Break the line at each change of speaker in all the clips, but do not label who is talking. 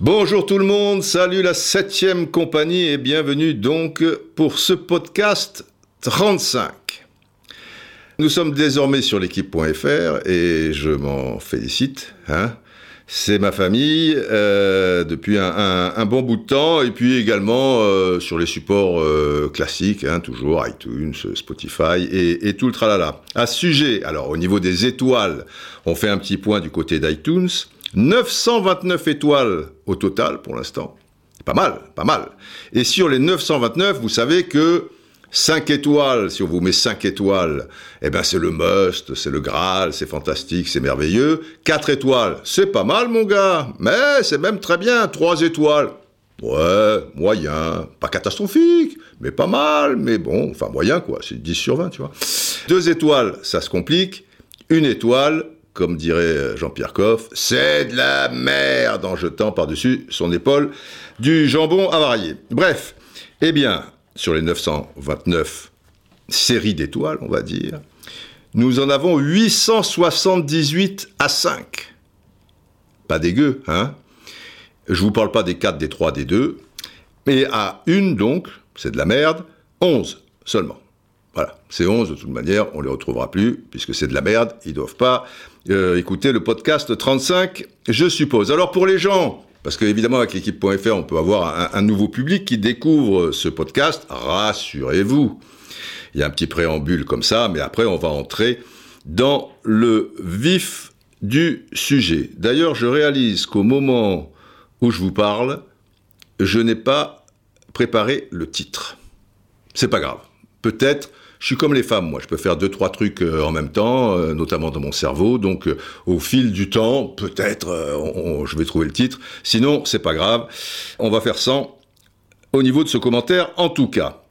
Bonjour tout le monde, salut la septième compagnie et bienvenue donc pour ce podcast 35. Nous sommes désormais sur l'équipe.fr et je m'en félicite. Hein c'est ma famille euh, depuis un, bon bout de temps et puis également euh, sur les supports euh, classiques, hein, toujours iTunes, Spotify et, et tout le tralala. À sujet, alors au niveau des étoiles, on fait un petit point du côté d'iTunes. 929 étoiles au total pour l'instant. Pas mal, pas mal. Et sur les 929, vous savez que 5 étoiles, si on vous met 5 étoiles, eh ben c'est le must, c'est le Graal, c'est fantastique, c'est merveilleux. 4 étoiles, c'est pas mal mon gars, mais c'est même très bien. 3 étoiles, ouais, moyen, pas catastrophique, mais pas mal, mais bon, enfin moyen quoi, c'est 10 sur 20, tu vois. 2 étoiles, ça se complique. Une étoile, comme dirait Jean-Pierre Coff, c'est de la merde en jetant par-dessus son épaule du jambon avarié. Bref, eh bien, sur les 929 séries d'étoiles, on va dire, nous en avons 878 à 5. Pas dégueu, hein Je vous parle pas des 4, des 3, des 2, mais à une donc, c'est de la merde, 11 seulement. Voilà, ces 11, de toute manière, on les retrouvera plus, puisque c'est de la merde, ils doivent pas euh, écouter le podcast 35, je suppose. Alors pour les gens, parce qu'évidemment avec l'équipe.fr, on peut avoir un, un nouveau public qui découvre ce podcast, rassurez-vous. Il y a un petit préambule comme ça, mais après on va entrer dans le vif du sujet. D'ailleurs, je réalise qu'au moment où je vous parle, je n'ai pas préparé le titre. C'est pas grave. Peut-être, je suis comme les femmes, moi, je peux faire deux, trois trucs euh, en même temps, euh, notamment dans mon cerveau. Donc, euh, au fil du temps, peut-être, je vais trouver le titre. Sinon, c'est pas grave. On va faire sans au niveau de ce commentaire, en tout cas.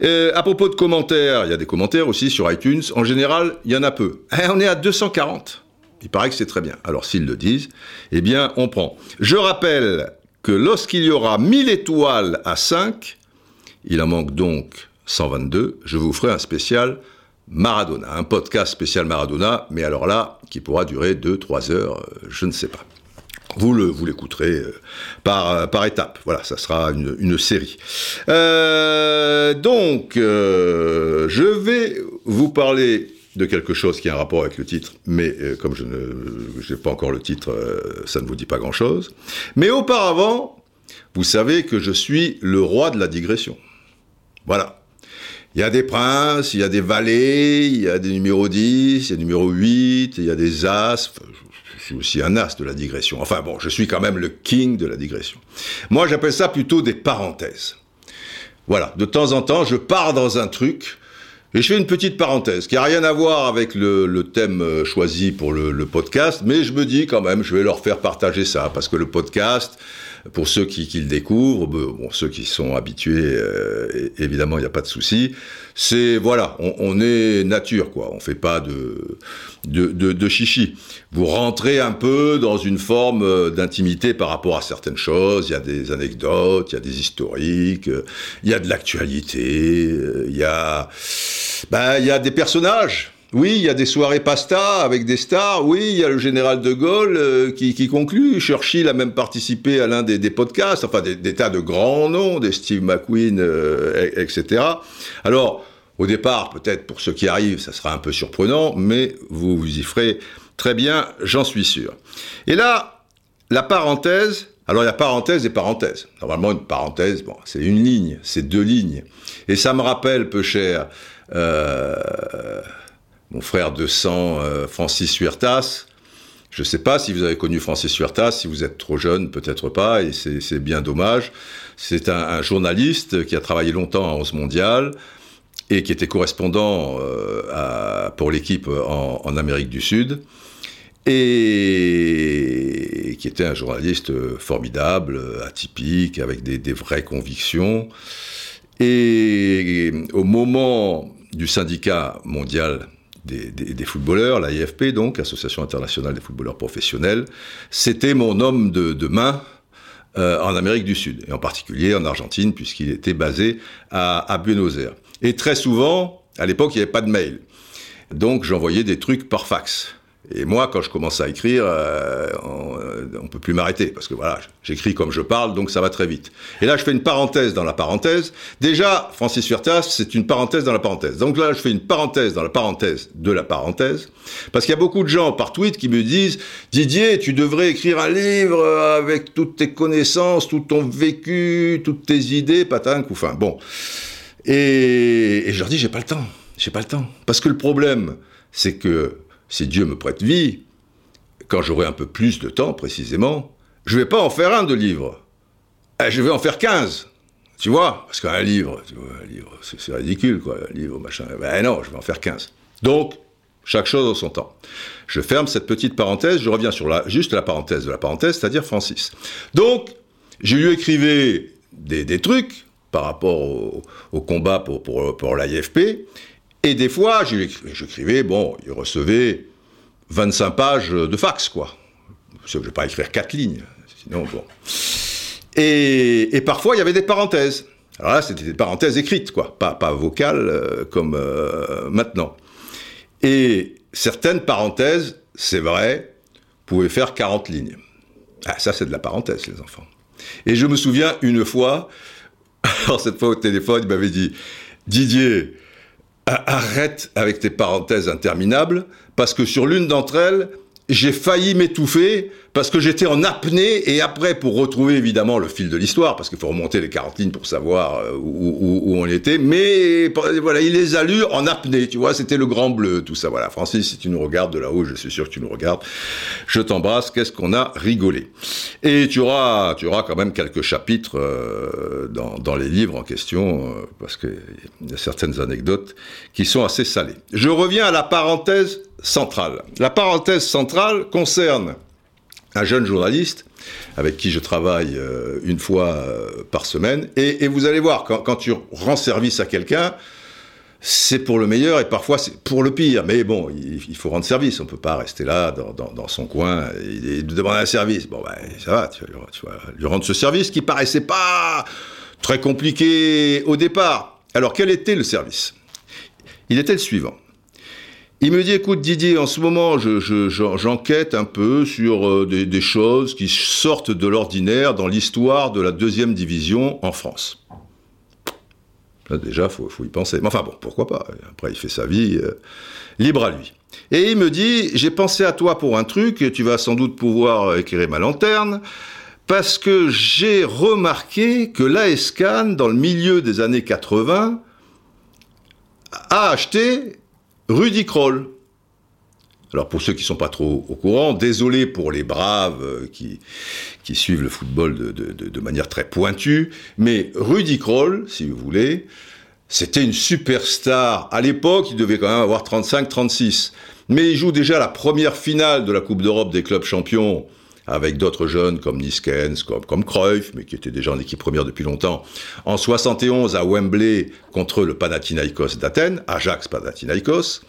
À propos de commentaires, il y a des commentaires aussi sur iTunes. En général, il y en a peu. Eh, on est à 240. Il paraît que c'est très bien. Alors, s'ils le disent, eh bien, on prend. Je rappelle que lorsqu'il y aura 1000 étoiles à 5, il en manque donc 122. Je vous ferai un spécial Maradona, un podcast spécial Maradona, mais alors là, qui pourra durer 2-3 heures, euh, je ne sais pas. Vous le, vous l'écouterez euh, par, euh, par étapes. Voilà, ça sera une, une série. Donc, je vais vous parler de quelque chose qui a un rapport avec le titre, mais comme je n'ai pas encore le titre, ça ne vous dit pas grand-chose. Mais auparavant, vous savez que je suis le roi de la digression. Voilà. Il y a des princes, il y a des valets, il y a des numéros 10, il y a des numéros 8, il y a des as. Je suis aussi un as de la digression. Enfin bon, je suis quand même le king de la digression. Moi, j'appelle ça plutôt des parenthèses. Voilà, de temps en temps, je pars dans un truc et je fais une petite parenthèse qui n'a rien à voir avec le, thème euh, choisi pour le podcast, mais je me dis quand même, je vais leur faire partager ça parce que le podcast, pour ceux qui, qui le découvrent, bon, ceux qui sont habitués, euh, évidemment, il n'y a pas de souci. C'est voilà, on, on est nature quoi. On fait pas de de, de de chichi. Vous rentrez un peu dans une forme euh, d'intimité par rapport à certaines choses. Il y a des anecdotes, il y a des historiques, euh, il y a de l'actualité, euh, il y a bah il y a des personnages. Oui, il y a des soirées pasta avec des stars. Oui, il y a le général de Gaulle euh, qui, conclut. Churchill a même participé à l'un des, podcasts. Enfin, des, des tas de grands noms, des Steve McQueen, euh, et- etc. Alors, au départ, peut-être pour ceux qui arrivent, ça sera un peu surprenant, mais vous vous y ferez très bien, j'en suis sûr. Et là, la parenthèse, alors il y a parenthèse et parenthèse. Normalement, une parenthèse, bon, c'est une ligne, c'est deux lignes. Et ça me rappelle, peu cher, euh, mon frère de sang, euh, Francis Huertas. Je ne sais pas si vous avez connu Francis Huertas, si vous êtes trop jeune, peut-être pas, et c'est bien dommage. C'est un, journaliste qui a travaillé longtemps à 11 mondial et qui était correspondant euh, pour l'équipe en, Amérique du Sud et qui était un journaliste formidable, atypique, avec des vraies convictions. Et au moment du syndicat mondial des, footballeurs, l'AIFP donc, Association internationale des footballeurs professionnels, c'était mon homme de, main euh, en Amérique du Sud, et en particulier en Argentine, puisqu'il était basé à Buenos Aires. Et très souvent, à l'époque, il n'y avait pas de mail. Donc j'envoyais des trucs par fax. Et moi, quand je commence à écrire, euh, on, euh, peut plus m'arrêter parce que voilà, j'écris comme je parle, donc ça va très vite. Et là, je fais une parenthèse dans la parenthèse. Déjà, Francis Furtas, c'est une parenthèse dans la parenthèse. Donc là, je fais une parenthèse dans la parenthèse de la parenthèse, parce qu'il y a beaucoup de gens par tweet qui me disent Didier, tu devrais écrire un livre avec toutes tes connaissances, tout ton vécu, toutes tes idées, patin, enfin bon. Et, et je leur dis j'ai pas le temps, j'ai pas le temps, parce que le problème, c'est que si Dieu me prête vie, quand j'aurai un peu plus de temps précisément, je vais pas en faire un de livre. Eh, je vais en faire 15. Tu vois Parce qu'un livre, tu vois, livre, c'est ridicule, quoi. Un livre, machin. Ben non, je vais en faire 15. Donc, chaque chose en son temps. Je ferme cette petite parenthèse, je reviens sur la, juste la parenthèse de la parenthèse, c'est-à-dire Francis. Donc, je lui écrivais des, des trucs par rapport au, combat pour, pour, et des fois, j'écrivais, bon, il recevait 25 pages de fax, quoi. Je ne vais pas écrire 4 lignes, sinon, bon. Et, parfois, il y avait des parenthèses. Alors là, c'était des parenthèses écrites, quoi, pas, pas vocales euh, comme euh, maintenant. Et certaines parenthèses, c'est vrai, pouvaient faire 40 lignes. Ah, ça, c'est de la parenthèse, les enfants. Et je me souviens une fois, alors cette fois au téléphone, il m'avait dit Didier, arrête avec tes parenthèses interminables, parce que sur l'une d'entre elles, j'ai failli m'étouffer parce que j'étais en apnée et après pour retrouver évidemment le fil de l'histoire parce qu'il faut remonter les 40 lignes pour savoir euh, où, où, où, on était mais voilà il les a lus en apnée tu vois c'était le grand bleu tout ça. Voilà Francis si tu nous regardes de là-haut je suis sûr que tu nous regardes. Je t'embrasse qu'est-ce qu'on a rigolé. Et tu auras tu auras quand même quelques chapitres euh, dans, dans, les livres en question euh, parce qu'il y a certaines anecdotes qui sont assez salées. Je reviens à la parenthèse centrale. La parenthèse centrale concerne un jeune journaliste avec qui je travaille euh, une fois euh, par semaine. Et, vous allez voir, quand, tu rends service à quelqu'un, c'est pour le meilleur et parfois c'est pour le pire. Mais bon, il, faut rendre service. On ne peut pas rester là dans, son coin et, et, demander un service. Bon, ben ça va, tu vas, vas lui rendre ce service qui paraissait pas très compliqué au départ. Alors quel était le service? Il était le suivant. Il me dit, écoute Didier, en ce moment, j'enquête je, je, un peu sur euh, des, des, choses qui sortent de l'ordinaire dans l'histoire de la deuxième division en France. Là, déjà, faut, faut y penser. Mais enfin bon, pourquoi pas? Après, il fait sa vie, euh, libre à lui. Et il me dit, j'ai pensé à toi pour un truc, et tu vas sans doute pouvoir éclairer ma lanterne, parce que j'ai remarqué que l'ASCAN, dans le milieu des années 80, a acheté Rudy Kroll. Alors pour ceux qui sont pas trop au courant, désolé pour les braves euh, qui, qui suivent le football de, de, de, de, manière très pointue, mais Rudy Kroll, si vous voulez, c'était une superstar. À l'époque, il devait quand même avoir 35-36. Mais il joue déjà la première finale de la Coupe d'Europe des clubs champions avec d'autres jeunes comme Niskens, comme, comme Cruyff, mais qui était déjà en équipe première depuis longtemps. En 71 à Wembley contre le Panathinaikos d'Athènes, Ajax Panathinaikos,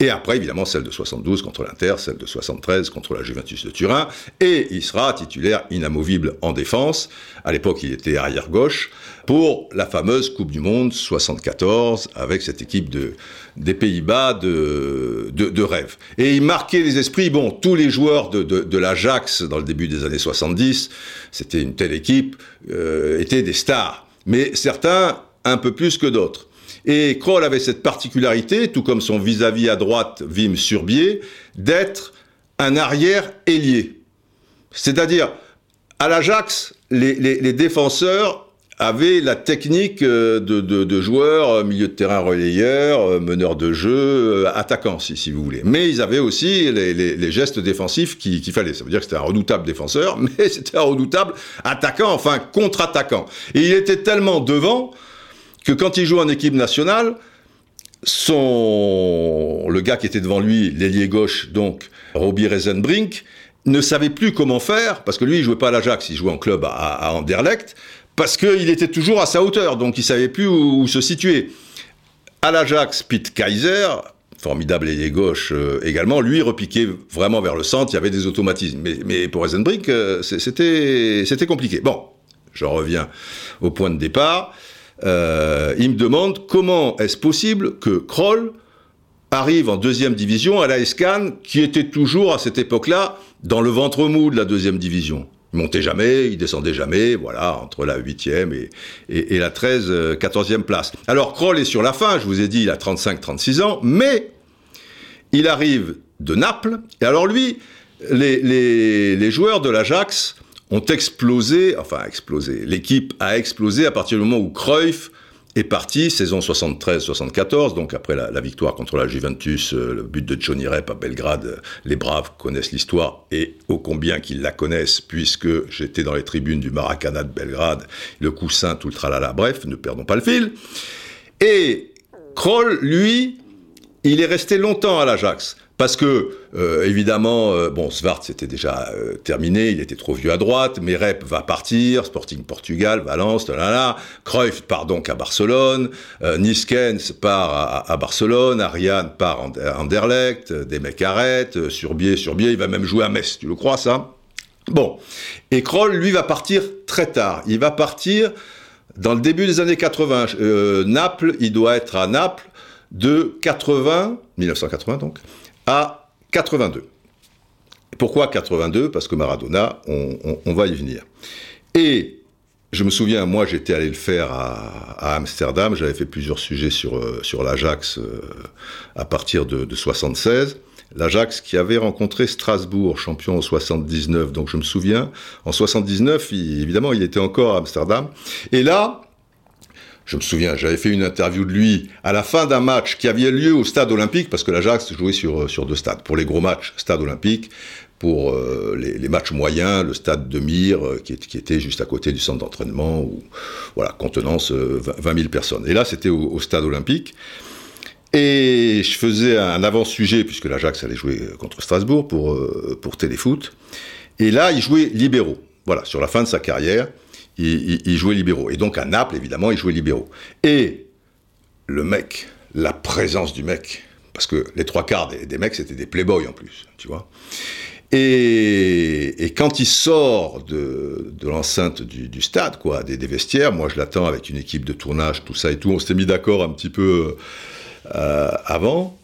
et après évidemment celle de 72 contre l'Inter, celle de 73 contre la Juventus de Turin, et il sera titulaire inamovible en défense. À l'époque, il était arrière gauche pour la fameuse Coupe du Monde 74 avec cette équipe de, des Pays-Bas de, de, rêve. Et il marquait les esprits. Bon, tous les joueurs de, de, de l'Ajax dans le début des années 70, c'était une telle équipe, euh, étaient des stars. Mais certains un peu plus que d'autres. Et Kroll avait cette particularité, tout comme son vis-à-vis -à, droite, Wim Surbier, d'être un arrière ailier. C'est-à-dire, à l'Ajax, les, les défenseurs avait la technique euh, de, de, de joueur, euh, milieu de terrain relayeur, euh, meneur de jeu, attaquant, si, si vous voulez. Mais ils avaient aussi les, gestes défensifs qu'il qu fallait. Ça veut dire que c'était un redoutable défenseur, mais c'était un redoutable attaquant, enfin contre-attaquant. Et il était tellement devant que quand il jouait en équipe nationale, son le gars qui était devant lui, l'ailier gauche, donc Robbie Reisenbrink, ne savait plus comment faire, parce que lui, il jouait pas à l'Ajax, il jouait en club à, à Anderlecht, parce qu'il était toujours à sa hauteur, donc il savait plus où, se situer. À l'Ajax, Pete Kaiser, formidable ailier gauche euh, également, lui repiquait vraiment vers le centre, il y avait des automatismes. Mais, pour Eisenbrink, euh, c'était compliqué. Bon, j'en reviens au point de départ. Euh, il me demande comment est-ce possible que Kroll arrive en deuxième division à la Escan, qui était toujours à cette époque-là dans le ventre mou de la deuxième division. Il montait jamais, il descendait jamais, voilà, entre la huitième et, et, la 13, 14e euh, place. Alors Kroll est sur la fin, je vous ai dit, il a 35-36 ans, mais il arrive de Naples, et alors lui, les, les, les joueurs de l'Ajax ont explosé, enfin explosé, l'équipe a explosé à partir du moment où Cruyff est parti, saison 73-74, donc après la, victoire contre la Juventus, euh, le but de Johnny Rep à Belgrade, euh, les Braves connaissent l'histoire, et ô combien qu'ils la connaissent, puisque j'étais dans les tribunes du Maracana de Belgrade, le coussin, tout le tralala, bref, ne perdons pas le fil. Et Kroll, lui, il est resté longtemps à l'Ajax. Parce que, euh, évidemment, euh, bon, Svart c'était déjà euh, terminé, il était trop vieux à droite, Merep va partir, Sporting Portugal, Valence, là, là, Cruyff part donc à Barcelone, Niskens part à, Barcelone, Ariane part à Anderlecht, des mecs arrêtent, Surbier, Surbier, il va même jouer à Metz, tu le crois ça? Bon, et Kroll, lui, va partir très tard, il va partir dans le début des années 80, Naples, il doit être à Naples de 80, 1980 donc, à 82. Pourquoi 82 Parce que Maradona, on, va y venir. Et je me souviens, moi j'étais allé le faire à, Amsterdam, j'avais fait plusieurs sujets sur, euh, sur l'Ajax euh, à partir de, 76. L'Ajax qui avait rencontré Strasbourg, champion en 79. Donc je me souviens, en 79, évidemment, il était encore à Amsterdam. Et là, je me souviens, j'avais fait une interview de lui à la fin d'un match qui avait lieu au stade olympique, parce que l'Ajax jouait sur, euh, deux stades. Pour les gros matchs, stade olympique. Pour euh, les, matchs moyens, le stade de Mire, euh, qui, était juste à côté du centre d'entraînement, voilà, contenance 20 000 personnes. Et là, c'était au, stade olympique. Et je faisais un avant-sujet, puisque l'Ajax allait jouer contre Strasbourg pour, pour Téléfoot. Et là, il jouait libéraux. Voilà, sur la fin de sa carrière il, jouait libéraux. Et donc à Naples, évidemment, il jouait libéraux. Et le mec, la présence du mec, parce que les trois quarts des, mecs, c'était des playboys en plus, tu vois. Et, quand il sort de, l'enceinte du, stade, quoi, des, vestiaires, moi je l'attends avec une équipe de tournage, tout ça et tout. On s'était mis d'accord un petit peu euh, avant.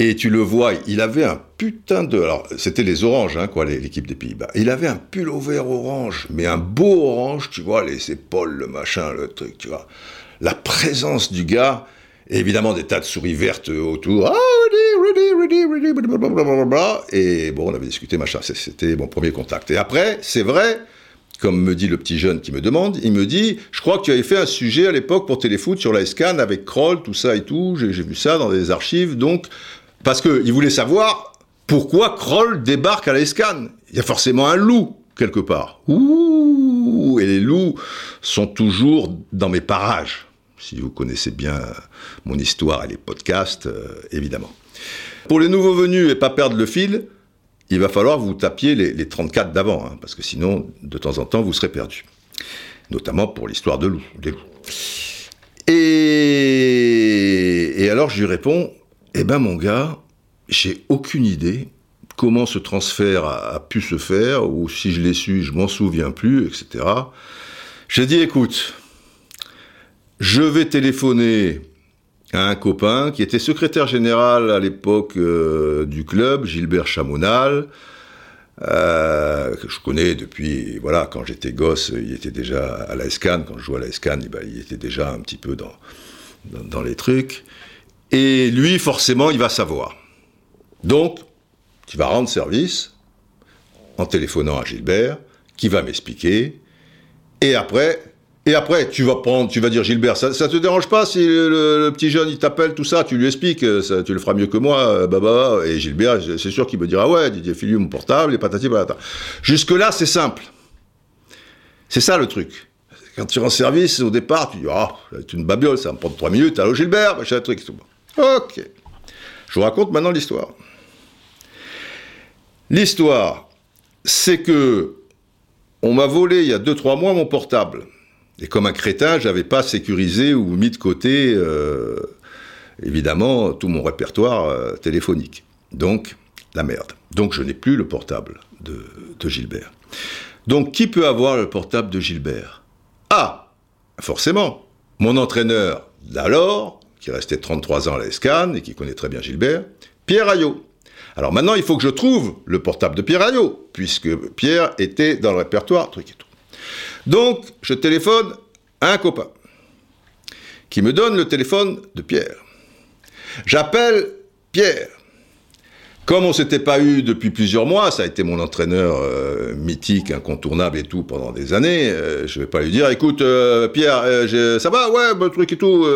Et tu le vois, il avait un putain de... Alors, c'était les oranges, hein, quoi, l'équipe des Pays-Bas. Il avait un pull-over orange, mais un beau orange, tu vois, les épaules, le machin, le truc, tu vois. La présence du gars, et évidemment des tas de souris vertes autour. Ah, ready, ready, ready, ready, Et bon, on avait discuté, machin, c'était mon premier contact. Et après, c'est vrai, comme me dit le petit jeune qui me demande, il me dit, je crois que tu avais fait un sujet à l'époque pour Téléfoot sur la scan avec Kroll, tout ça et tout, j'ai vu ça dans des archives, donc parce qu'il voulait savoir pourquoi Kroll débarque à l'Escan. Il y a forcément un loup quelque part. Ouh, et les loups sont toujours dans mes parages. Si vous connaissez bien mon histoire et les podcasts, euh, évidemment. Pour les nouveaux venus et pas perdre le fil, il va falloir vous tapiez les, 34 d'avant, hein, parce que sinon, de temps en temps, vous serez perdu. Notamment pour l'histoire de loups, des loups. Et alors je lui réponds, eh ben mon gars, j'ai aucune idée comment ce transfert a, pu se faire, ou si je l'ai su, je m'en souviens plus, etc. J'ai dit, écoute, je vais téléphoner à un copain qui était secrétaire général à l'époque euh, du club, Gilbert Chamonal, euh, que je connais depuis, voilà, quand j'étais gosse, il était déjà à la SCAN, quand je jouais à la SCAN, ben, il était déjà un petit peu dans les trucs. Et lui, forcément, il va savoir. Donc, tu vas rendre service en téléphonant à Gilbert, qui va m'expliquer, et après, et après, tu vas prendre, tu vas dire Gilbert, ça, te dérange pas si le, petit jeune il t'appelle tout ça, tu lui expliques, ça, tu le feras mieux que moi, bah, bah, et Gilbert, c'est sûr qu'il me dira ouais, Didier Filiu mon portable et patati patata. Jusque là, c'est simple. C'est ça le truc. Quand tu rends service au départ, tu dis ah, c'est une babiole, ça va me prendre trois minutes. Allô Gilbert, machin truc, tout. Ok. Je vous raconte maintenant l'histoire. L'histoire, c'est que on m'a volé il y a 2-3 mois mon portable. Et comme un crétin, j'avais pas sécurisé ou mis de côté, euh, évidemment, tout mon répertoire euh, téléphonique. Donc, la merde. Donc, je n'ai plus le portable de, de Gilbert. Donc, qui peut avoir le portable de Gilbert? Ah, forcément, mon entraîneur d'alors, qui est resté 33 ans à la SCAN et qui connaît très bien Gilbert, Pierre Ayot. Alors maintenant, il faut que je trouve le portable de Pierre Ayot, puisque Pierre était dans le répertoire, truc et tout. Donc, je téléphone à un copain qui me donne le téléphone de Pierre. J'appelle Pierre. Comme on s'était pas eu depuis plusieurs mois, ça a été mon entraîneur euh, mythique, incontournable et tout pendant des années. Euh, je vais pas lui dire, écoute euh, Pierre, ça va, ouais, bon truc et tout.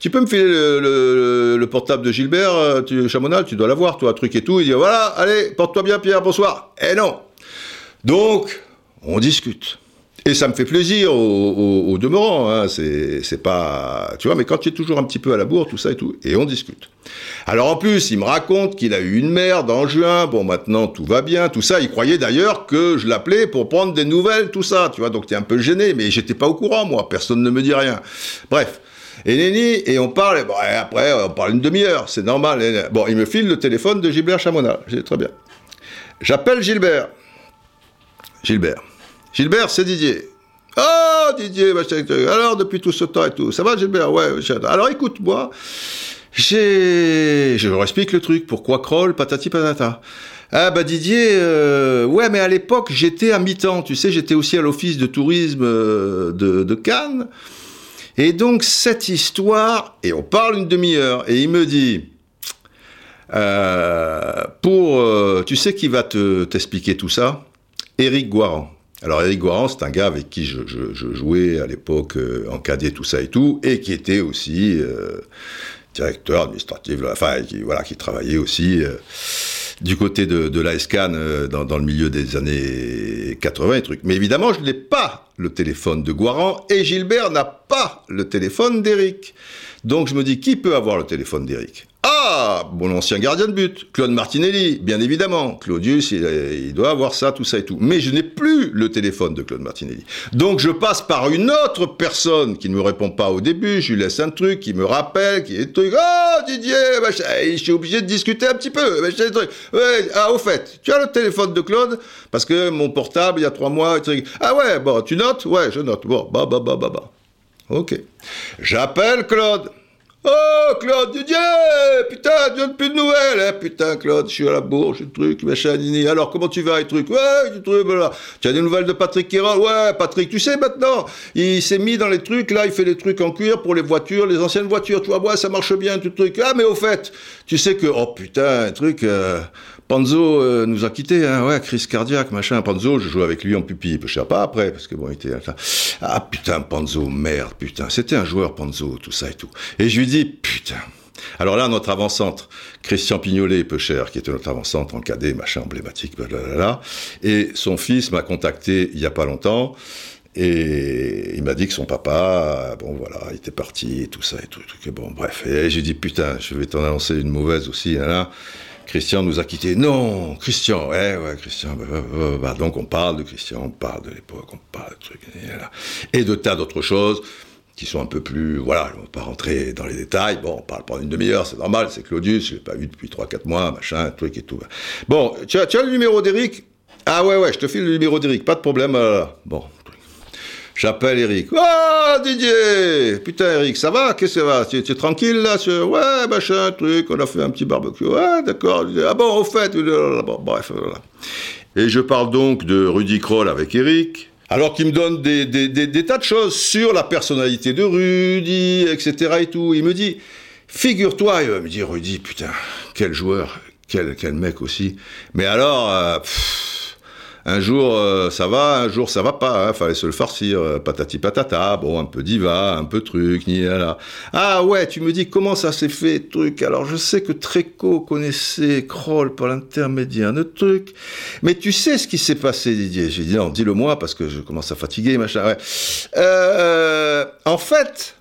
tu peux me filer le, portable de Gilbert, tu, Chamonal, tu dois l'avoir, toi, truc et tout. Il dit voilà, allez, porte-toi bien Pierre, bonsoir. Eh non. Donc, on discute. Et ça me fait plaisir au, demeurant, hein. c'est pas... Tu vois, mais quand tu es toujours un petit peu à la bourre, tout ça et tout, et on discute. Alors en plus, il me raconte qu'il a eu une merde en juin, bon maintenant tout va bien, tout ça, il croyait d'ailleurs que je l'appelais pour prendre des nouvelles, tout ça, tu vois, donc t'es un peu gêné, mais j'étais pas au courant, moi, personne ne me dit rien. Bref. Et Néni, et on parle, et bon, après, on parle une demi-heure, c'est normal. Bon, il me file le téléphone de Gilbert Chamonat, j'ai très bien. J'appelle Gilbert. Gilbert. Gilbert, c'est Didier. Oh, Didier, alors depuis tout ce temps et tout, ça va Gilbert? Ouais, alors écoute-moi. Je leur explique le truc, pourquoi Kroll, patati patata. Ah bah Didier, euh, ouais mais à l'époque j'étais à mi-temps, tu sais, j'étais aussi à l'office de tourisme euh, de, Cannes. Et donc cette histoire, et on parle une demi-heure, et il me dit, euh, pour, tu sais qui va te, t'expliquer tout ça? Éric Guaran. Alors Eric Guaran, c'est un gars avec qui je, jouais à l'époque euh, en cadet, tout ça et tout, et qui était aussi euh, directeur administratif, enfin, qui, voilà, qui travaillait aussi euh, du côté de, de l'ASCAN dans, le milieu des années 80 et trucs. Mais évidemment, je n'ai pas le téléphone de Guaran, et Gilbert n'a pas le téléphone d'Eric. Donc je me dis, qui peut avoir le téléphone d'Eric ah, mon ancien gardien de but, Claude Martinelli, bien évidemment. Claudius, il, doit avoir ça, tout ça et tout. Mais je n'ai plus le téléphone de Claude Martinelli. Donc je passe par une autre personne qui ne me répond pas au début, je lui laisse un truc, qui me rappelle, qui est truc. Oh Didier, je suis obligé de discuter un petit peu. ah, au fait, tu as le téléphone de Claude? Parce que mon portable, il y a trois mois, Ah ouais, bon, tu Ouais, je note. Bon, bah, bah, bah, bah, bah. Ok. J'appelle Claude. Oh, Claude Didier Putain, tu n'as plus de nouvelles hein Putain, Claude, je suis à la bourse, le truc, machin, nini. Alors, comment tu vas, et truc? Ouais, du truc, voilà. Tu as des nouvelles de Patrick Kéron Ouais, Patrick, tu sais maintenant, il s'est mis dans les trucs, là, il fait des trucs en cuir pour les voitures, les anciennes voitures, tu vois, ouais, ça marche bien, tout truc. Ah, mais au fait, tu sais que, oh putain, un truc... Euh, Panzo euh, nous a quittés, hein, ouais, crise cardiaque, machin. Panzo, je joue avec lui en pupille, je sais pas après, parce que bon, il était... Ah putain, Panzo, merde, putain, c'était un joueur, Panzo, tout ça et tout. Et je lui dis, putain... Alors là, notre avant-centre, Christian Pignolet, peu cher, qui était notre avant-centre en cadet, machin emblématique, blablabla, et son fils m'a contacté il y a pas longtemps, et il m'a dit que son papa, bon voilà, il était parti, et tout ça, et tout, et bon, bref. Et j'ai dit, putain, je vais t'en annoncer une mauvaise aussi, là. Christian nous a quittés. Non, Christian, ouais, ouais, Christian. Bah, bah, bah, donc on parle de Christian, on parle de l'époque, on parle de trucs, et de tas d'autres choses qui sont un peu plus, voilà, on va pas rentrer dans les détails. Bon, on parle pendant une demi-heure, c'est normal, c'est Claudius, je l'ai pas vu depuis 3-4 mois, machin, truc et tout. Bon, tu as, le numéro d'Eric Ah ouais, ouais, je te file le numéro d'Eric, pas de problème. bon, J'appelle Eric. Oh, Didier Putain, Eric, ça va? Qu'est-ce que ça va? Tu, es tranquille, là Ouais, machin, truc, on a fait un petit barbecue. Ouais, d'accord. Ah bon, au fait... Bref, voilà. Et je parle donc de Rudy Kroll avec Eric. Alors qu'il me donne des, tas de choses sur la personnalité de Rudy, etc. et tout. Il me dit, figure-toi, il me dit, Rudy, putain, quel joueur, quel, quel mec aussi. Mais alors, euh, un jour euh, ça va, un jour ça va pas, hein, fallait se le farcir, euh, patati patata, bon, un peu diva, un peu truc, ni là. Ah ouais, tu me dis comment ça s'est fait, truc? Alors je sais que Tréco connaissait Kroll par l'intermédiaire de truc, mais tu sais ce qui s'est passé, Didier? J'ai dit non, dis-le moi parce que je commence à fatiguer, machin. Ouais. Euh, en fait,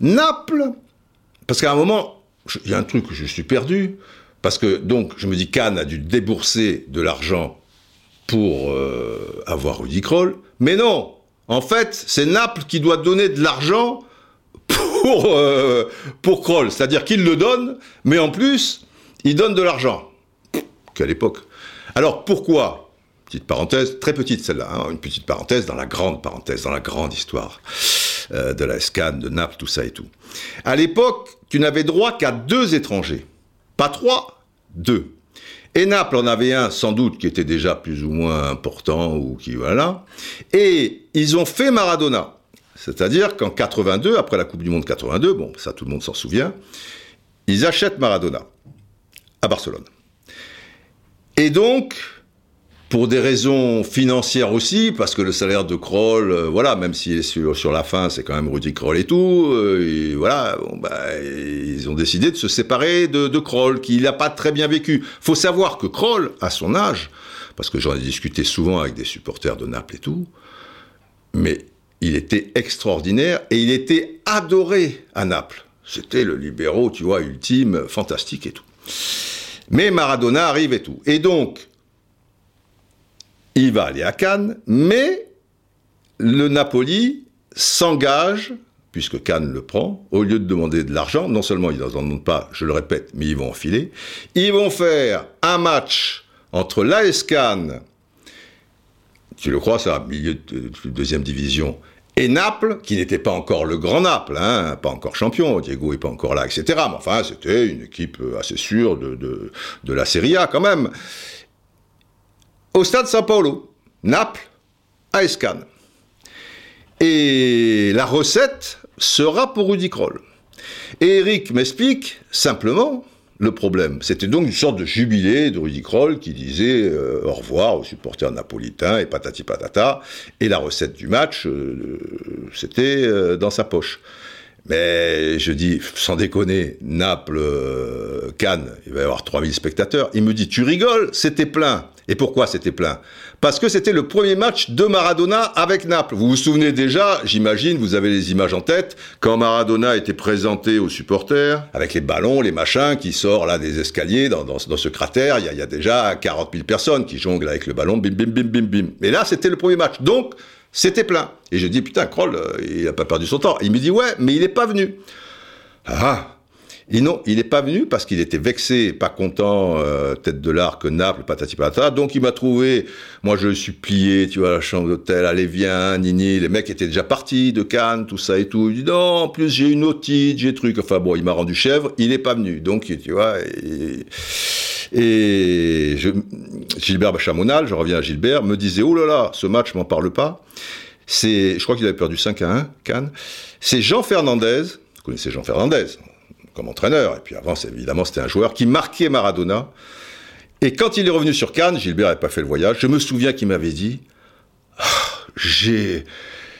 Naples, parce qu'à un moment, il y a un truc que je suis perdu, parce que donc je me dis Cannes a dû débourser de l'argent pour euh, avoir Rudy Kroll. Mais non, en fait, c'est Naples qui doit donner de l'argent pour, euh, pour Kroll. C'est-à-dire qu'il le donne, mais en plus, il donne de l'argent. Quelle époque. Alors pourquoi Petite parenthèse, très petite celle-là, hein, une petite parenthèse dans la grande parenthèse, dans la grande histoire. euh, de la SCAN, de Naples, tout ça et tout. À l'époque, tu n'avais droit qu'à deux étrangers. Pas trois, deux. Et Naples en avait un, sans doute, qui était déjà plus ou moins important, ou qui, voilà. Et ils ont fait Maradona. C'est-à-dire qu'en 82, après la Coupe du Monde 82, bon, ça tout le monde s'en souvient, ils achètent Maradona à Barcelone. Et donc, pour des raisons financières aussi, parce que le salaire de Kroll, euh, voilà, même s'il est sur, la fin, c'est quand même Rudy Kroll et tout, euh, voilà, bon, bah, ils ont décidé de se séparer de, de Kroll, qui n'a pas très bien vécu. faut savoir que Kroll, à son âge, parce que j'en ai discuté souvent avec des supporters de Naples et tout, mais il était extraordinaire et il était adoré à Naples. C'était le libéraux, tu vois, ultime, fantastique et tout. Mais Maradona arrive et tout. Et donc, il va aller à Cannes, mais le Napoli s'engage, puisque Cannes le prend, au lieu de demander de l'argent, non seulement ils n'en demandent pas, je le répète, mais ils vont enfiler, ils vont faire un match entre l'AS Cannes, tu le crois ça, milieu de deuxième division, et Naples, qui n'était pas encore le grand Naples, hein, pas encore champion, Diego n'est pas encore là, etc. Mais enfin, c'était une équipe assez sûre de, de, la Serie A quand même. Au stade São Paulo, Naples, à Escane. Et la recette sera pour Rudy Kroll. Et Eric m'explique simplement le problème. C'était donc une sorte de jubilé de Rudy Kroll qui disait euh, au revoir aux supporters napolitains et patati patata. Et la recette du match, euh, c'était euh, dans sa poche. Mais je dis, sans déconner, Naples, Cannes, il va y avoir 3000 spectateurs. Il me dit, tu rigoles, c'était plein. Et pourquoi c'était plein? Parce que c'était le premier match de Maradona avec Naples. Vous vous souvenez déjà, j'imagine, vous avez les images en tête, quand Maradona était présenté aux supporters, avec les ballons, les machins, qui sortent là des escaliers dans, dans, ce cratère, il y, a, déjà 40 000 personnes qui jonglent avec le ballon, bim, bim, bim, bim, bim. Et là, c'était le premier match. Donc, c'était plein. Et je dis, putain, Kroll, euh, il n'a pas perdu son temps. Il me dit, ouais, mais il n'est pas venu. Ah, et non, il n'est pas venu parce qu'il était vexé, pas content, euh, tête de l'arc, Naples, patati patata. Donc il m'a trouvé, moi je le suis tu vois, à la chambre d'hôtel, allez viens, Nini. Les mecs étaient déjà partis de Cannes, tout ça et tout. Il dit non, en plus j'ai une otite, j'ai truc. Enfin bon, il m'a rendu chèvre, il n'est pas venu. Donc tu vois, et, Gilbert Chamonal, je reviens à Gilbert, me disait oh là là, ce match m'en parle pas. C'est, je crois qu'il avait perdu 5 à 1, Cannes. C'est Jean Fernandez, vous connaissez Jean Fernandez, comme entraîneur. Et puis avant, évidemment, c'était un joueur qui marquait Maradona. Et quand il est revenu sur Cannes, Gilbert n'avait pas fait le voyage, je me souviens qu'il m'avait dit ah, j'ai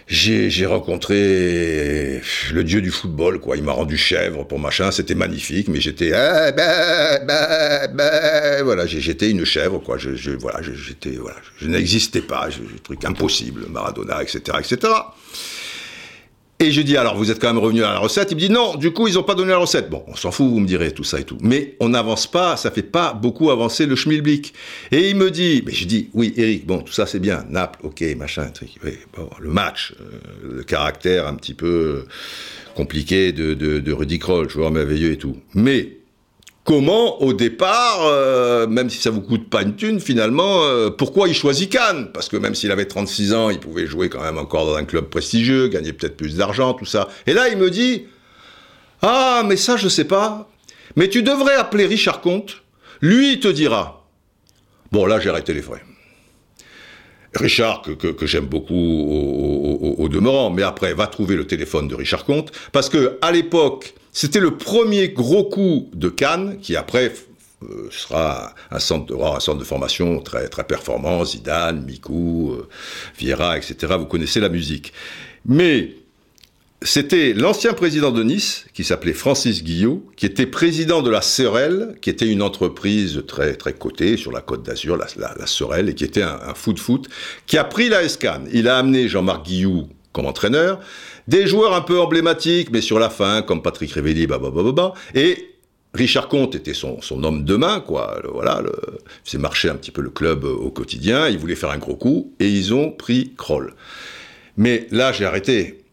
j'ai rencontré le dieu du football, quoi. Il m'a rendu chèvre pour machin, c'était magnifique, mais j'étais, ah, bah, bah, bah, voilà, j'étais une chèvre, quoi. Je, je voilà, j'étais, voilà, je n'existais pas, je, truc impossible, Maradona, etc., etc. Et je dis, alors vous êtes quand même revenu à la recette Il me dit, non, du coup, ils n'ont pas donné la recette. Bon, on s'en fout, vous me direz, tout ça et tout. Mais on n'avance pas, ça fait pas beaucoup avancer le schmilblick. Et il me dit, mais je dis, oui, Eric, bon, tout ça c'est bien, Naples, ok, machin, truc, le match, euh, le caractère un petit peu compliqué de, de, de Rudy Kroll, joueur merveilleux et tout. Mais comment, au départ, euh, même si ça vous coûte pas une thune, finalement, euh, pourquoi il choisit Cannes? Parce que même s'il avait 36 ans, il pouvait jouer quand même encore dans un club prestigieux, gagner peut-être plus d'argent, tout ça. Et là, il me dit, ah, mais ça, je sais pas. Mais tu devrais appeler Richard Comte. Lui, il te dira. Bon, là, j'ai arrêté les frais. Richard, que, j'aime beaucoup au, demeurant, mais après, va trouver le téléphone de Richard Comte, parce que à l'époque, c'était le premier gros coup de Cannes, qui après euh, sera un centre, de, formation très, très performant, Zidane, Mikou, euh, Vieira, etc. Vous connaissez la musique. Mais c'était l'ancien président de Nice, qui s'appelait Francis Guillot, qui était président de la Sorel, qui était une entreprise très, très cotée sur la côte d'Azur, la, Sorel, et qui était un, un foot-foot, qui a pris la Escane. Il a amené Jean-Marc Guillot comme entraîneur, des joueurs un peu emblématiques, mais sur la fin, comme Patrick Révelli, bah, bah, bah, et Richard Comte était son, homme de main, quoi. voilà, il faisait marcher un petit peu le club au quotidien. Il voulait faire un gros coup et ils ont pris Kroll. Mais là, j'ai arrêté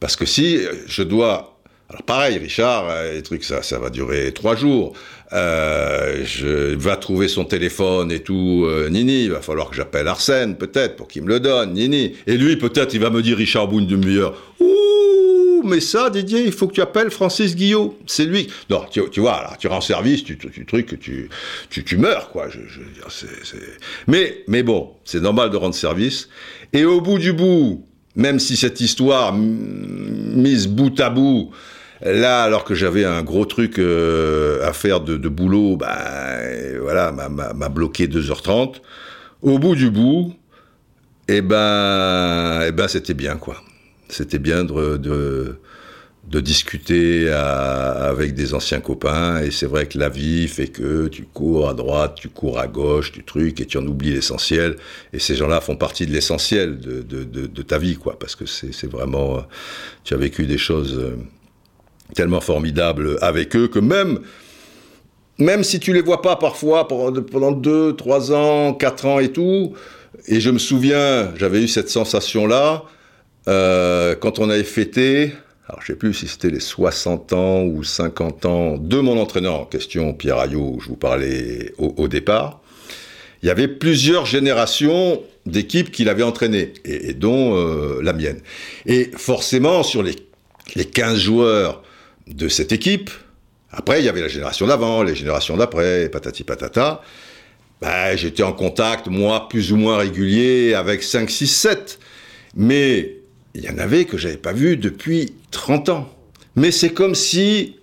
parce que si je dois alors pareil, Richard, euh, les trucs, ça, ça va durer trois jours. Euh, je va trouver son téléphone et tout. Euh, Nini, il va falloir que j'appelle Arsène, peut-être, pour qu'il me le donne. Nini. Et lui, peut-être, il va me dire Richard Boone de meilleur. Ouh mais ça, Didier, il faut que tu appelles Francis Guillot. C'est lui. Non, tu, vois, là, tu rends service, tu, truc, tu, tu, tu meurs, quoi. Je Mais, mais bon, c'est normal de rendre service. Et au bout du bout, même si cette histoire mise bout à bout, là, alors que j'avais un gros truc euh, à faire de, boulot, bah, voilà, m'a bloqué 2h30. Au bout du bout, eh ben, eh ben, c'était bien, quoi. C'était bien de, de, discuter avec des anciens copains. Et c'est vrai que la vie fait que tu cours à droite, tu cours à gauche, tu trucs, et tu en oublies l'essentiel. Et ces gens-là font partie de l'essentiel de, de, ta vie, quoi. Parce que c'est vraiment, tu as vécu des choses euh, tellement formidables avec eux que même même si tu les vois pas parfois pendant deux, trois ans, quatre ans et tout, et je me souviens, j'avais eu cette sensation-là euh, quand on avait fêté, alors je sais plus si c'était les 60 ans ou 50 ans de mon entraîneur en question, Pierre Ayot, je vous parlais au, départ. Il y avait plusieurs générations d'équipes qu'il avait entraînées, et, dont euh, la mienne. Et forcément, sur les, les 15 joueurs de cette équipe, après, il y avait la génération d'avant, les générations d'après, patati patata. Ben, j'étais en contact, moi, plus ou moins régulier, avec 5, 6, 7. Mais il y en avait que j'avais pas vu depuis 30 ans. Mais c'est comme si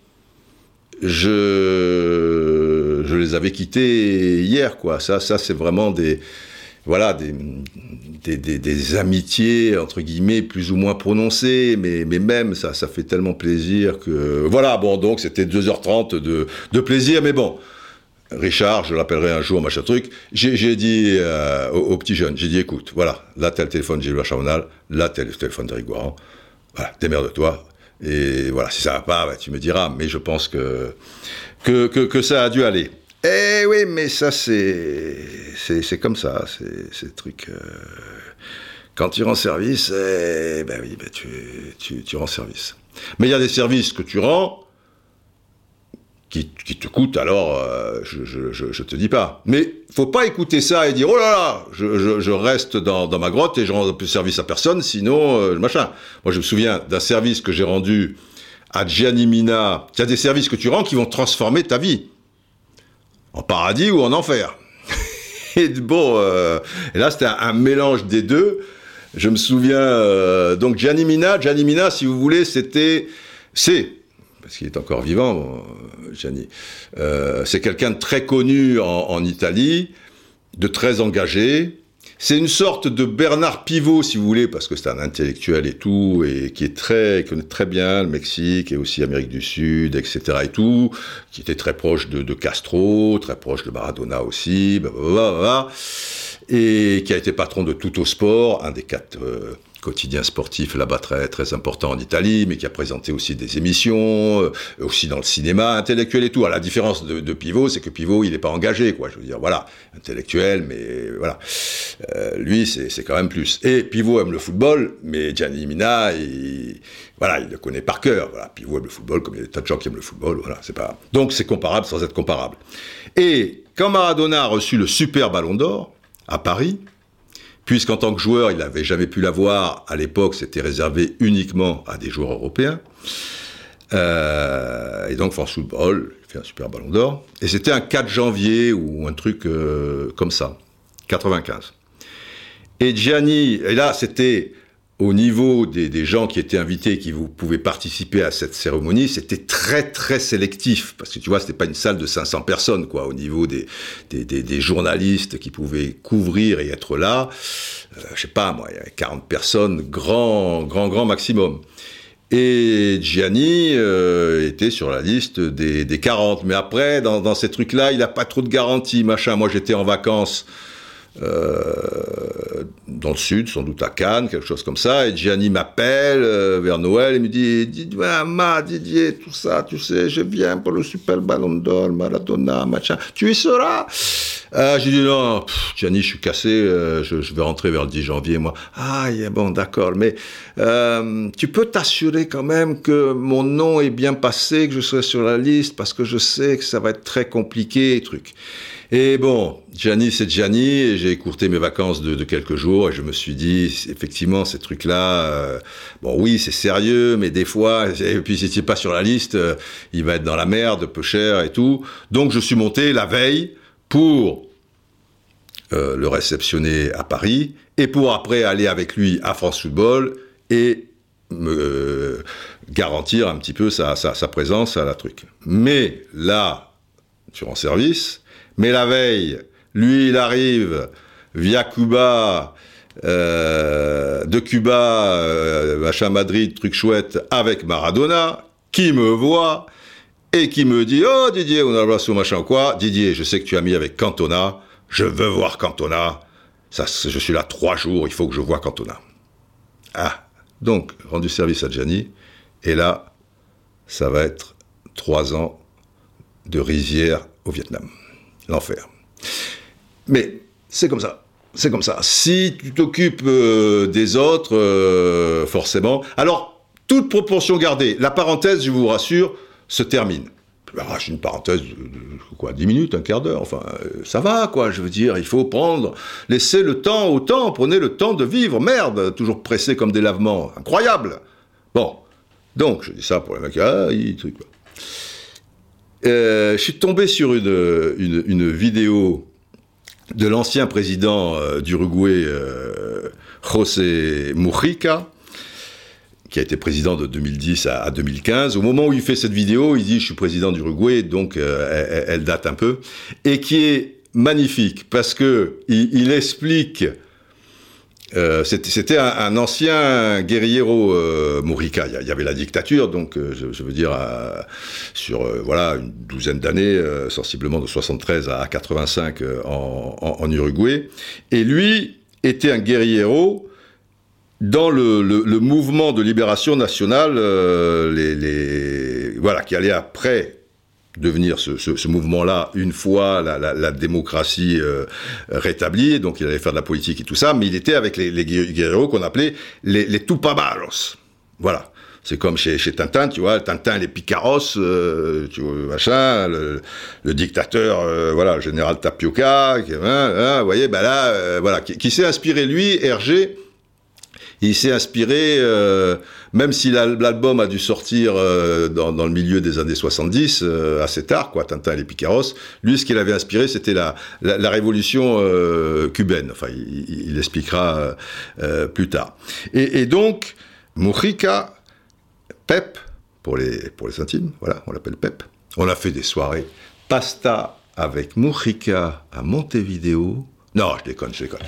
je, je les avais quittés hier, quoi. Ça, ça c'est vraiment des, voilà, des, amitiés, entre guillemets, plus ou moins prononcées, mais, mais même, ça, ça fait tellement plaisir que... Voilà, bon, donc c'était 2h30 de, de plaisir, mais bon, Richard, je l'appellerai un jour, machin truc. J'ai dit euh, au, petit jeune, j'ai dit, écoute, voilà, là t'as le téléphone de Gilbert Chamonal, là t'as le téléphone d'Eric Guaran, voilà, démerde-toi. Et voilà, si ça va pas, bah, tu me diras, mais je pense que, que, que, ça a dû aller. Eh oui, mais ça c'est c'est comme ça, c'est le truc. Euh, quand tu rends service, eh, ben oui, ben tu, tu, tu rends service. Mais il y a des services que tu rends qui, te coûte, alors euh, je, je, je, te dis pas. Mais faut pas écouter ça et dire oh là là, je, je reste dans, dans, ma grotte et je rends plus service à personne, sinon euh, machin. Moi je me souviens d'un service que j'ai rendu à Gianni Mina. Il y a des services que tu rends qui vont transformer ta vie en paradis ou en enfer. et bon, euh, là c'était un, mélange des deux. Je me souviens euh, donc Gianni Mina, Gianni Mina, si vous voulez, c'était c'est parce qu'il est encore vivant, Gianni. Euh, c'est quelqu'un de très connu en, Italie, de très engagé. C'est une sorte de Bernard Pivot, si vous voulez, parce que c'est un intellectuel et tout, et qui est très, connaît très bien le Mexique et aussi Amérique du Sud, etc. et tout, qui était très proche de, Castro, très proche de Maradona aussi, et qui a été patron de Tout au Sport, un des quatre euh, quotidien sportif là-bas très, important en Italie, mais qui a présenté aussi des émissions, euh, aussi dans le cinéma, intellectuel et tout. À la différence de, de Pivot, c'est que Pivot, il n'est pas engagé, quoi. Je veux dire, voilà, intellectuel, mais voilà. Euh, lui, c'est quand même plus. Et Pivot aime le football, mais Gianni Mina, il, voilà, il le connaît par cœur. Voilà, Pivot aime le football, comme il y a des tas de gens qui aiment le football. Voilà, c'est pas. Donc c'est comparable sans être comparable. Et quand Maradona a reçu le super Ballon d'Or à Paris, puisqu'en tant que joueur, il n'avait jamais pu l'avoir. À l'époque, c'était réservé uniquement à des joueurs européens. Euh, et donc, France Football, il fait un super ballon d'or. Et c'était un 4 janvier ou un truc euh, comme ça, 95. Et Gianni, et là, c'était au niveau des, gens qui étaient invités, qui vous pouvaient participer à cette cérémonie, c'était très très sélectif parce que tu vois, c'était pas une salle de 500 personnes quoi. Au niveau des journalistes qui pouvaient couvrir et être là, euh, je sais pas moi, il y avait 40 personnes, grand grand grand maximum. Et Gianni euh, était sur la liste des, des 40. Mais après, dans, dans ces trucs-là, il n'a pas trop de garanties, machin. Moi, j'étais en vacances euh, dans le sud, sans doute à Cannes, quelque chose comme ça. Et Gianni m'appelle euh, vers Noël et me dit, dit Ma, Didier, tout ça, tu sais, je viens pour le Super Ballon d'Or, Maradona, machin. Tu y seras? Euh, J'ai dit non, Gianni, je suis cassé, euh, je, je, vais rentrer vers le 10 janvier, moi. Ah, bon, d'accord, mais tu peux t'assurer quand même que mon nom est bien passé, que je serai sur la liste, parce que je sais que ça va être très compliqué, truc. Et bon, Gianni, c'est Gianni, et j'ai écourté mes vacances de, quelques jours, et je me suis dit, effectivement, ces trucs-là, euh, bon oui, c'est sérieux, mais des fois, et puis si c'est pas sur la liste, euh, il va être dans la merde, peu cher et tout. Donc je suis monté la veille pour euh, le réceptionner à Paris, et pour après aller avec lui à France Football, et me garantir un petit peu sa, présence à la truc. Mais là, tu en service, mais la veille, lui, il arrive via Cuba, euh, de Cuba, euh, Madrid, truc chouette, avec Maradona, qui me voit et qui me dit Oh Didier, on a le machin quoi Didier, je sais que tu as mis avec Cantona, je veux voir Cantona. Ça, je suis là trois jours, il faut que je vois Cantona. Ah, donc, rendu service à Gianni, et là, ça va être trois ans de rizière au Vietnam. L'enfer. Mais c'est comme ça. C'est comme ça. Si tu t'occupes euh, des autres, euh, forcément. Alors, toute proportion gardée, la parenthèse, je vous rassure, se termine. Arrache une parenthèse, de, quoi, 10 minutes, un quart d'heure, enfin, euh, ça va, quoi, je veux dire, il faut prendre, laisser le temps au temps, prenez le temps de vivre, merde, toujours pressé comme des lavements, incroyable. Bon, donc, je dis ça pour les mecs, ah, truc, quoi. Euh, je suis tombé sur une, vidéo de l'ancien président euh, d'Uruguay, euh, José Mujica, qui a été président de 2010 à, 2015. Au moment où il fait cette vidéo, il dit je suis président d'Uruguay, donc elle, date un peu, et qui est magnifique parce que il explique euh, c'était un, ancien guerriero euh, Mourica. Il y avait la dictature, donc euh, je, veux dire sur voilà une douzaine d'années, sensiblement de 73 à 85 en, Uruguay. Et lui était un guerriero dans le, mouvement de libération nationale, voilà, qui allait après devenir ce, mouvement-là une fois la, démocratie euh, rétablie, donc il allait faire de la politique et tout ça, mais il était avec les, guerreros qu'on appelait les, les tupamaros. Voilà. C'est comme chez, Tintin, tu vois, Tintin, les picaros, euh, tu vois, machin, le, dictateur, euh, voilà, le général Tapioca, hein, hein, vous voyez, ben là, voilà, qui, qui s'est inspiré, lui, Hergé, il s'est inspiré, euh, même si l'album a dû sortir euh, dans, le milieu des années 70, euh, assez tard, quoi, Tintin et les Picaros, lui, ce qu'il avait inspiré, c'était la, révolution cubaine. Enfin, il, expliquera plus tard. Et, donc, Mujica, Pep, pour les, pour les intimes, voilà, on l'appelle Pep. On a fait des soirées pasta avec Mujica à Montevideo, non, je déconne, je déconne.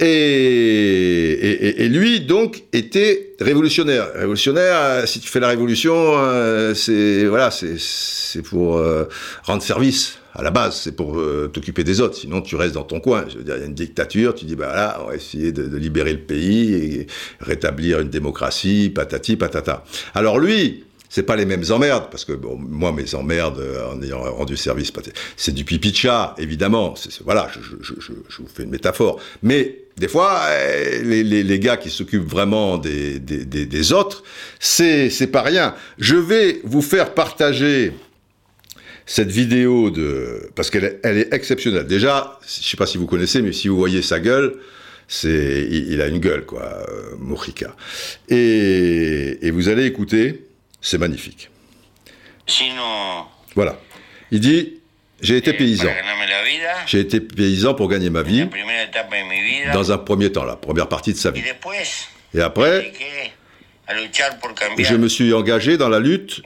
Et, et, lui, donc, était révolutionnaire. Révolutionnaire, euh, si tu fais la révolution, euh, c'est voilà, c'est pour euh, rendre service à la base, c'est pour t'occuper des autres. Sinon, tu restes dans ton coin. Je veux dire, il y a une dictature, tu dis, bah là, on va essayer de, de libérer le pays et rétablir une démocratie, patati, patata. Alors lui, c'est pas les mêmes emmerdes, parce que bon, moi, mes emmerdes euh, en ayant rendu service, c'est du pipi de chat, évidemment. voilà, je, je, je, je, vous fais une métaphore. Mais des fois, eh, les, les, les gars qui s'occupent vraiment des, des, des, des autres, c'est pas rien. Je vais vous faire partager cette vidéo de parce qu'elle elle est exceptionnelle. Déjà, je sais pas si vous connaissez, mais si vous voyez sa gueule, c'est il, a une gueule quoi, euh, Et, et vous allez écouter. C'est magnifique.
Sinon...
Voilà. Il dit j'ai été paysan. J'ai été paysan pour gagner ma vie. Dans un premier temps, la première partie de sa vie. Et après, je me suis engagé dans la lutte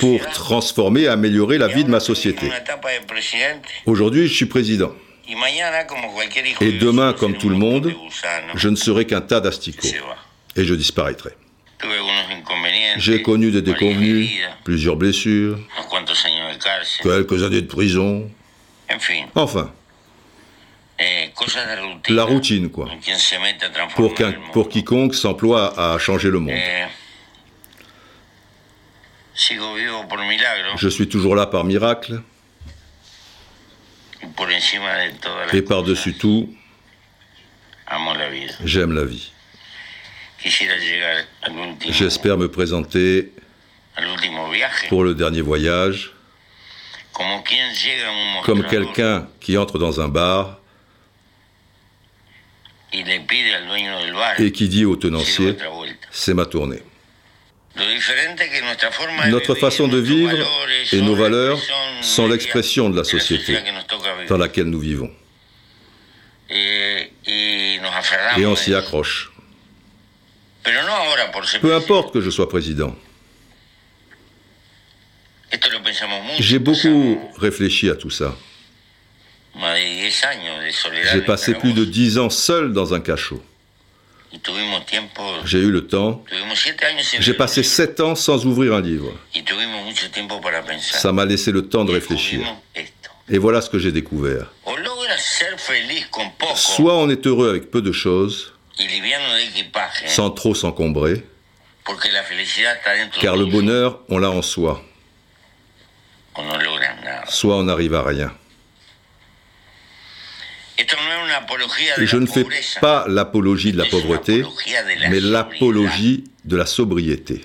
pour transformer et améliorer la vie de ma société. Aujourd'hui, je suis président. Et demain, comme tout le monde, je ne serai qu'un tas d'asticots. Et je disparaîtrai. J'ai connu des déconvenus, plusieurs blessures, quelques années de prison. Enfin, eh, la routine, quoi. Pour, pour quiconque s'emploie à changer le monde. Eh, Je suis toujours là par miracle. Et par-dessus tout, j'aime la vie. J'espère me présenter pour le dernier voyage Comme quelqu'un qui entre dans un bar et qui dit au tenancier, c'est ma tournée. Notre façon de vivre et nos valeurs sont l'expression de la société dans laquelle nous vivons. Et on s'y accroche. Peu importe que je sois président. J'ai beaucoup réfléchi à tout ça. J'ai passé plus de dix ans seul dans un cachot. J'ai eu le temps. J'ai passé sept ans sans ouvrir un livre. Ça m'a laissé le temps de réfléchir. Et voilà ce que j'ai découvert. Soit on est heureux avec peu de choses, sans trop s'encombrer, car le bonheur, on l'a en soi. Soit on n'arrive à rien. Je ne fais pas l'apologie de la pauvreté, mais l'apologie de la sobriété.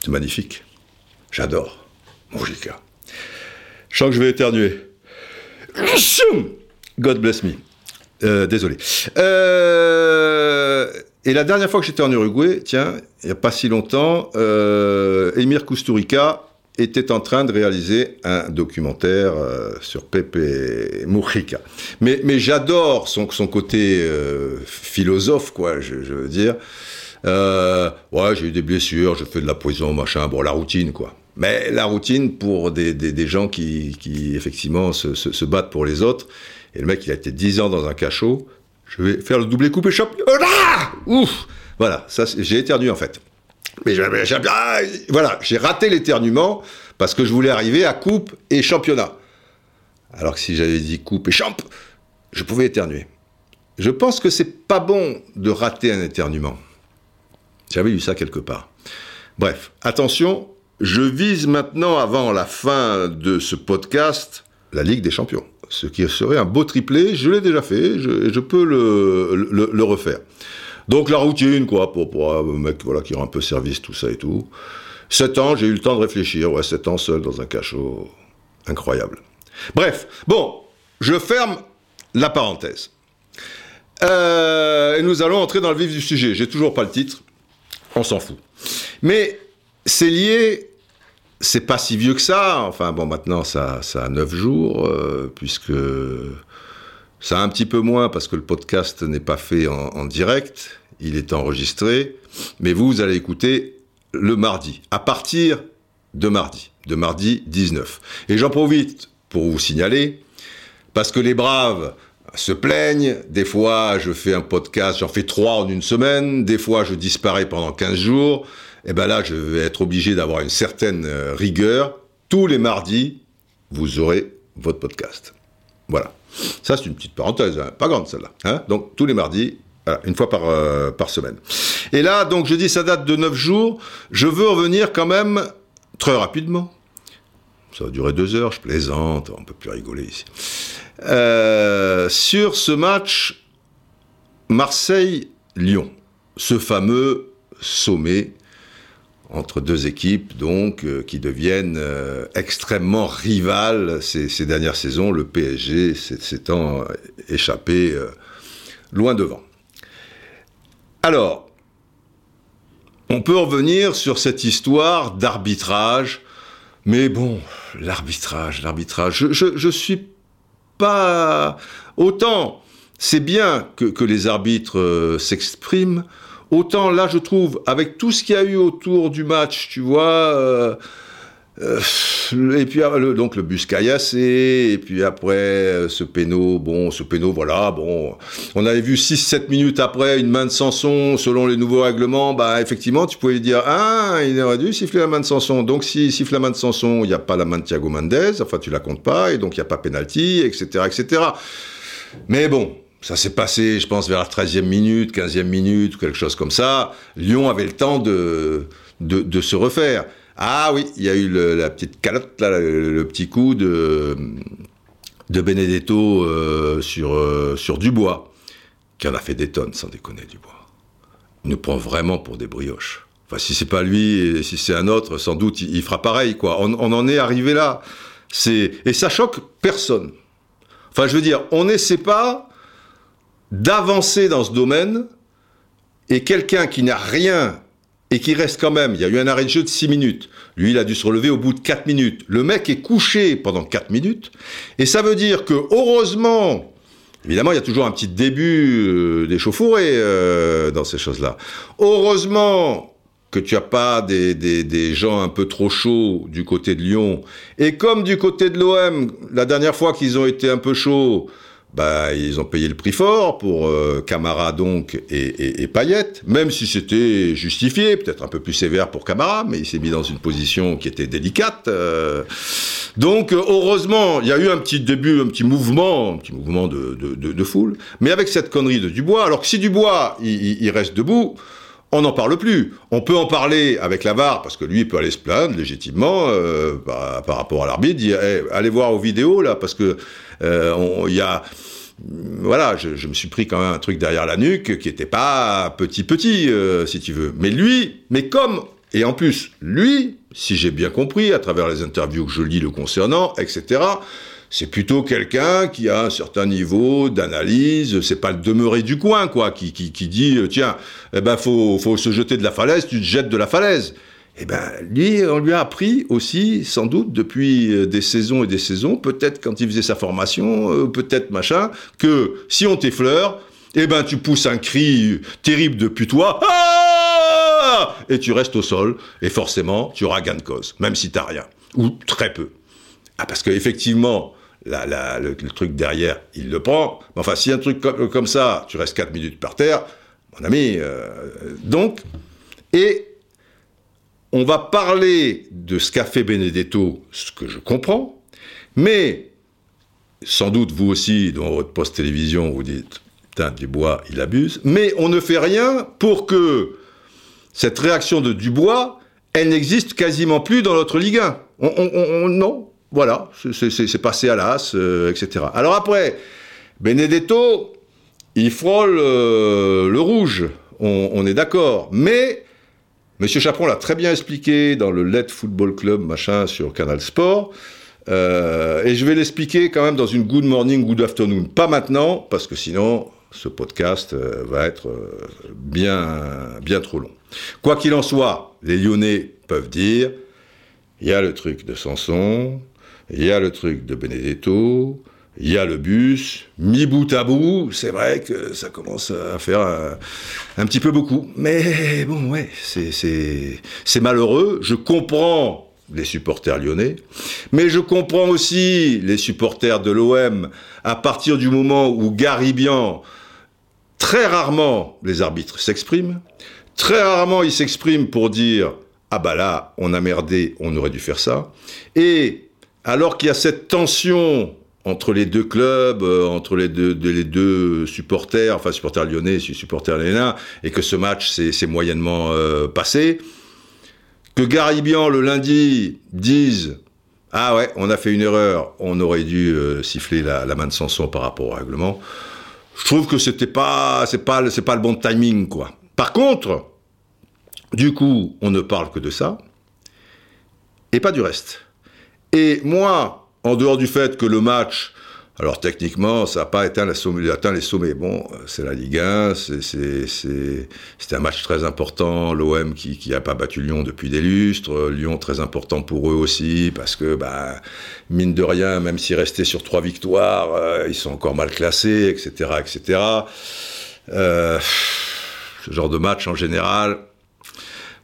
C'est magnifique. J'adore. Mojica. Je sens que je vais éternuer. God bless me. Euh, désolé. Euh, et la dernière fois que j'étais en Uruguay, tiens, il n'y a pas si longtemps, euh, Emir Kusturica était en train de réaliser un documentaire euh, sur Pepe Mujica. Mais, mais j'adore son, son côté euh, philosophe, quoi, je, veux dire. Euh, ouais, j'ai eu des blessures, je fais de la poison, machin, bon, la routine, quoi. Mais la routine pour des, des, gens qui, qui effectivement, se, se, battent pour les autres. Et le mec, il a été 10 ans dans un cachot. Je vais faire le doublé coupé choc. Oh là Ouf Voilà, ça, j'ai éternué, en fait. Mais voilà, j'ai raté l'éternuement parce que je voulais arriver à coupe et championnat. Alors que si j'avais dit coupe et champ, je pouvais éternuer. Je pense que c'est pas bon de rater un éternuement. J'avais lu ça quelque part. Bref, attention, je vise maintenant, avant la fin de ce podcast, la Ligue des Champions. Ce qui serait un beau triplé, je l'ai déjà fait, je, peux le, refaire. Donc la routine, quoi, pour, pour un mec voilà, qui rend un peu service, tout ça et tout. Sept ans, j'ai eu le temps de réfléchir. Ouais, sept ans seul dans un cachot. Incroyable. Bref, bon, je ferme la parenthèse. Euh, et nous allons entrer dans le vif du sujet. J'ai toujours pas le titre. On s'en fout. Mais c'est lié. C'est pas si vieux que ça. Enfin, bon, maintenant, ça, a neuf jours, euh, puisque ça a un petit peu moins parce que le podcast n'est pas fait en, en, direct, il est enregistré, mais vous, vous allez écouter le mardi, à partir de mardi, de mardi 19. Et j'en profite pour vous signaler, parce que les braves se plaignent, des fois je fais un podcast, j'en fais trois en une semaine, des fois je disparais pendant 15 jours, et ben là je vais être obligé d'avoir une certaine euh, rigueur. Tous les mardis, vous aurez votre podcast. Voilà. Ça, c'est une petite parenthèse, hein. pas grande celle-là. Hein donc, tous les mardis, une fois par, euh, par semaine. Et là, donc, je dis, ça date de 9 jours. Je veux revenir quand même très rapidement. Ça va durer deux heures, je plaisante, on peut plus rigoler ici. Euh, sur ce match Marseille-Lyon, ce fameux sommet entre deux équipes donc euh, qui deviennent euh, extrêmement rivales ces, dernières saisons, le PSG s'étant échappé euh, loin devant. Alors, on peut revenir sur cette histoire d'arbitrage, mais bon, l'arbitrage, l'arbitrage, je, je, je, suis pas... Autant c'est bien que les arbitres s'expriment, Autant là, je trouve, avec tout ce qu'il y a eu autour du match, tu vois, euh, euh, et puis ah, le, donc le bus caillassé, et puis après euh, ce péno, bon, ce péno, voilà, bon, on avait vu 6-7 minutes après une main de Sanson, selon les nouveaux règlements, bah effectivement, tu pouvais dire, ah, il aurait dû siffler la main de Sanson, donc si siffle la main de Sanson, il n'y a pas la main de Thiago Mendes, enfin tu la comptes pas, et donc il n'y a pas penalty, etc., etc. Mais bon, ça s'est passé, je pense, vers la 13e minute, 15e minute, quelque chose comme ça. Lyon avait le temps de, de, se refaire. Ah oui, il y a eu la petite calotte, là, le, petit coup de, de Benedetto euh, sur, euh, sur Dubois, qui en a fait des tonnes, sans déconner, Dubois. Il nous prend vraiment pour des brioches. Enfin, si c'est pas lui et si c'est un autre, sans doute il, fera pareil, quoi. On, on en est arrivé là. C'est et ça choque personne. Enfin, je veux dire, on n'essaie pas d'avancer dans ce domaine et quelqu'un qui n'a rien et qui reste quand même, il y a eu un arrêt de jeu de 6 minutes. Lui, il a dû se relever au bout de 4 minutes. Le mec est couché pendant 4 minutes. Et ça veut dire que, heureusement, évidemment, il y a toujours un petit début euh, d'échauffourée euh, dans ces choses-là. Heureusement que tu as pas des, des, des, gens un peu trop chauds du côté de Lyon. Et comme du côté de l'OM, la dernière fois qu'ils ont été un peu chauds, bah, ils ont payé le prix fort pour euh, Camara donc et, et, et Payet, même si c'était justifié, peut-être un peu plus sévère pour Camara, mais il s'est mis dans une position qui était délicate. Euh. Donc heureusement, il y a eu un petit début, un petit mouvement, un petit mouvement de, de, de, foule, mais avec cette connerie de Dubois, alors que si Dubois il, il reste debout, on n'en parle plus. On peut en parler avec la VAR, parce que lui, il peut aller se plaindre légitimement euh, par, par, rapport à l'arbitre, dire hey, allez voir aux vidéos, là, parce que il y a voilà, je, me suis pris quand même un truc derrière la nuque qui était pas petit petit, euh, si tu veux. Mais lui, mais comme et en plus, lui, si j'ai bien compris à travers les interviews que je lis le concernant, etc. C'est plutôt quelqu'un qui a un certain niveau d'analyse. C'est pas le demeuré du coin, quoi, qui, qui, qui dit tiens, eh ben faut, faut se jeter de la falaise, tu te jettes de la falaise. Eh ben, lui, on lui a appris aussi, sans doute, depuis des saisons et des saisons, peut-être quand il faisait sa formation, euh, peut-être machin, que si on t'effleure, eh ben, tu pousses un cri terrible depuis toi, ah et tu restes au sol, et forcément, tu auras gain de cause, même si t'as rien, ou très peu. Ah, parce qu'effectivement, la, la, le, le, truc derrière, il le prend. Mais enfin, si un truc comme, comme ça, tu restes 4 minutes par terre, mon ami, euh, donc, et on va parler de ce qu'a fait Benedetto, ce que je comprends, mais sans doute vous aussi, dans votre poste télévision, vous dites, putain, Dubois, il abuse, mais on ne fait rien pour que cette réaction de Dubois, elle n'existe quasiment plus dans notre Ligue 1. On, on, on, non, voilà, c'est passé à l'as, euh, etc. Alors après, Benedetto, il frôle euh, le rouge, on est d'accord, mais Monsieur Chaperon l'a très bien expliqué dans le Let Football Club, machin, sur Canal Sport. Euh, et je vais l'expliquer quand même dans une Good Morning, Good Afternoon. Pas maintenant, parce que sinon, ce podcast euh, va être euh, bien, bien trop long. Quoi qu'il en soit, les Lyonnais peuvent dire, il y a le truc de Sanson, il y a le truc de Benedetto, il y a le bus, mis bout à bout, c'est vrai que ça commence à faire un, un petit peu beaucoup. Mais bon, ouais, c'est malheureux. Je comprends les supporters lyonnais, mais je comprends aussi les supporters de l'OM à partir du moment où Garibian, très rarement, les arbitres s'expriment, très rarement ils s'expriment pour dire ah bah là, on a merdé, on aurait dû faire ça. Et alors qu'il y a cette tension entre les deux clubs, euh, entre les deux, supporters, enfin supporters lyonnais, supporters lyonnais, et que ce match s'est moyennement euh, passé, que Garibian le lundi dise ah ouais, on a fait une erreur, on aurait dû euh, siffler la, la, main de Sanson par rapport au règlement. Je trouve que c'était pas, c'est pas, c'est pas le bon timing quoi. Par contre, du coup, on ne parle que de ça et pas du reste. Et moi, en dehors du fait que le match, alors techniquement, ça n'a pas atteint, la somme, atteint, les sommets. Bon, c'est la Ligue 1, c'était un match très important. L'OM qui n'a pas battu Lyon depuis des lustres. Lyon très important pour eux aussi, parce que, bah, mine de rien, même s'ils restaient sur trois victoires, euh, ils sont encore mal classés, etc. etc. Euh, ce genre de match, en général,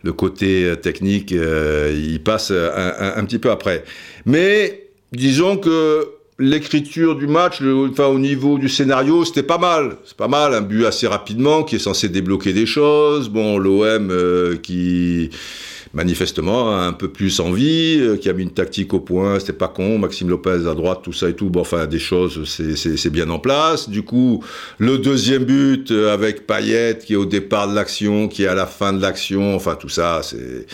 le côté technique, euh, il passe un, un, un petit peu après. Mais disons que l'écriture du match, enfin au niveau du scénario, c'était pas mal. C'est pas mal, un but assez rapidement qui est censé débloquer des choses. Bon, l'OM euh, qui manifestement a un peu plus envie, euh, qui a mis une tactique au point, c'était pas con. Maxime Lopez à droite, tout ça et tout. Bon, enfin des choses, c'est bien en place. Du coup, le deuxième but euh, avec Payet qui est au départ de l'action, qui est à la fin de l'action. Enfin tout ça, c'est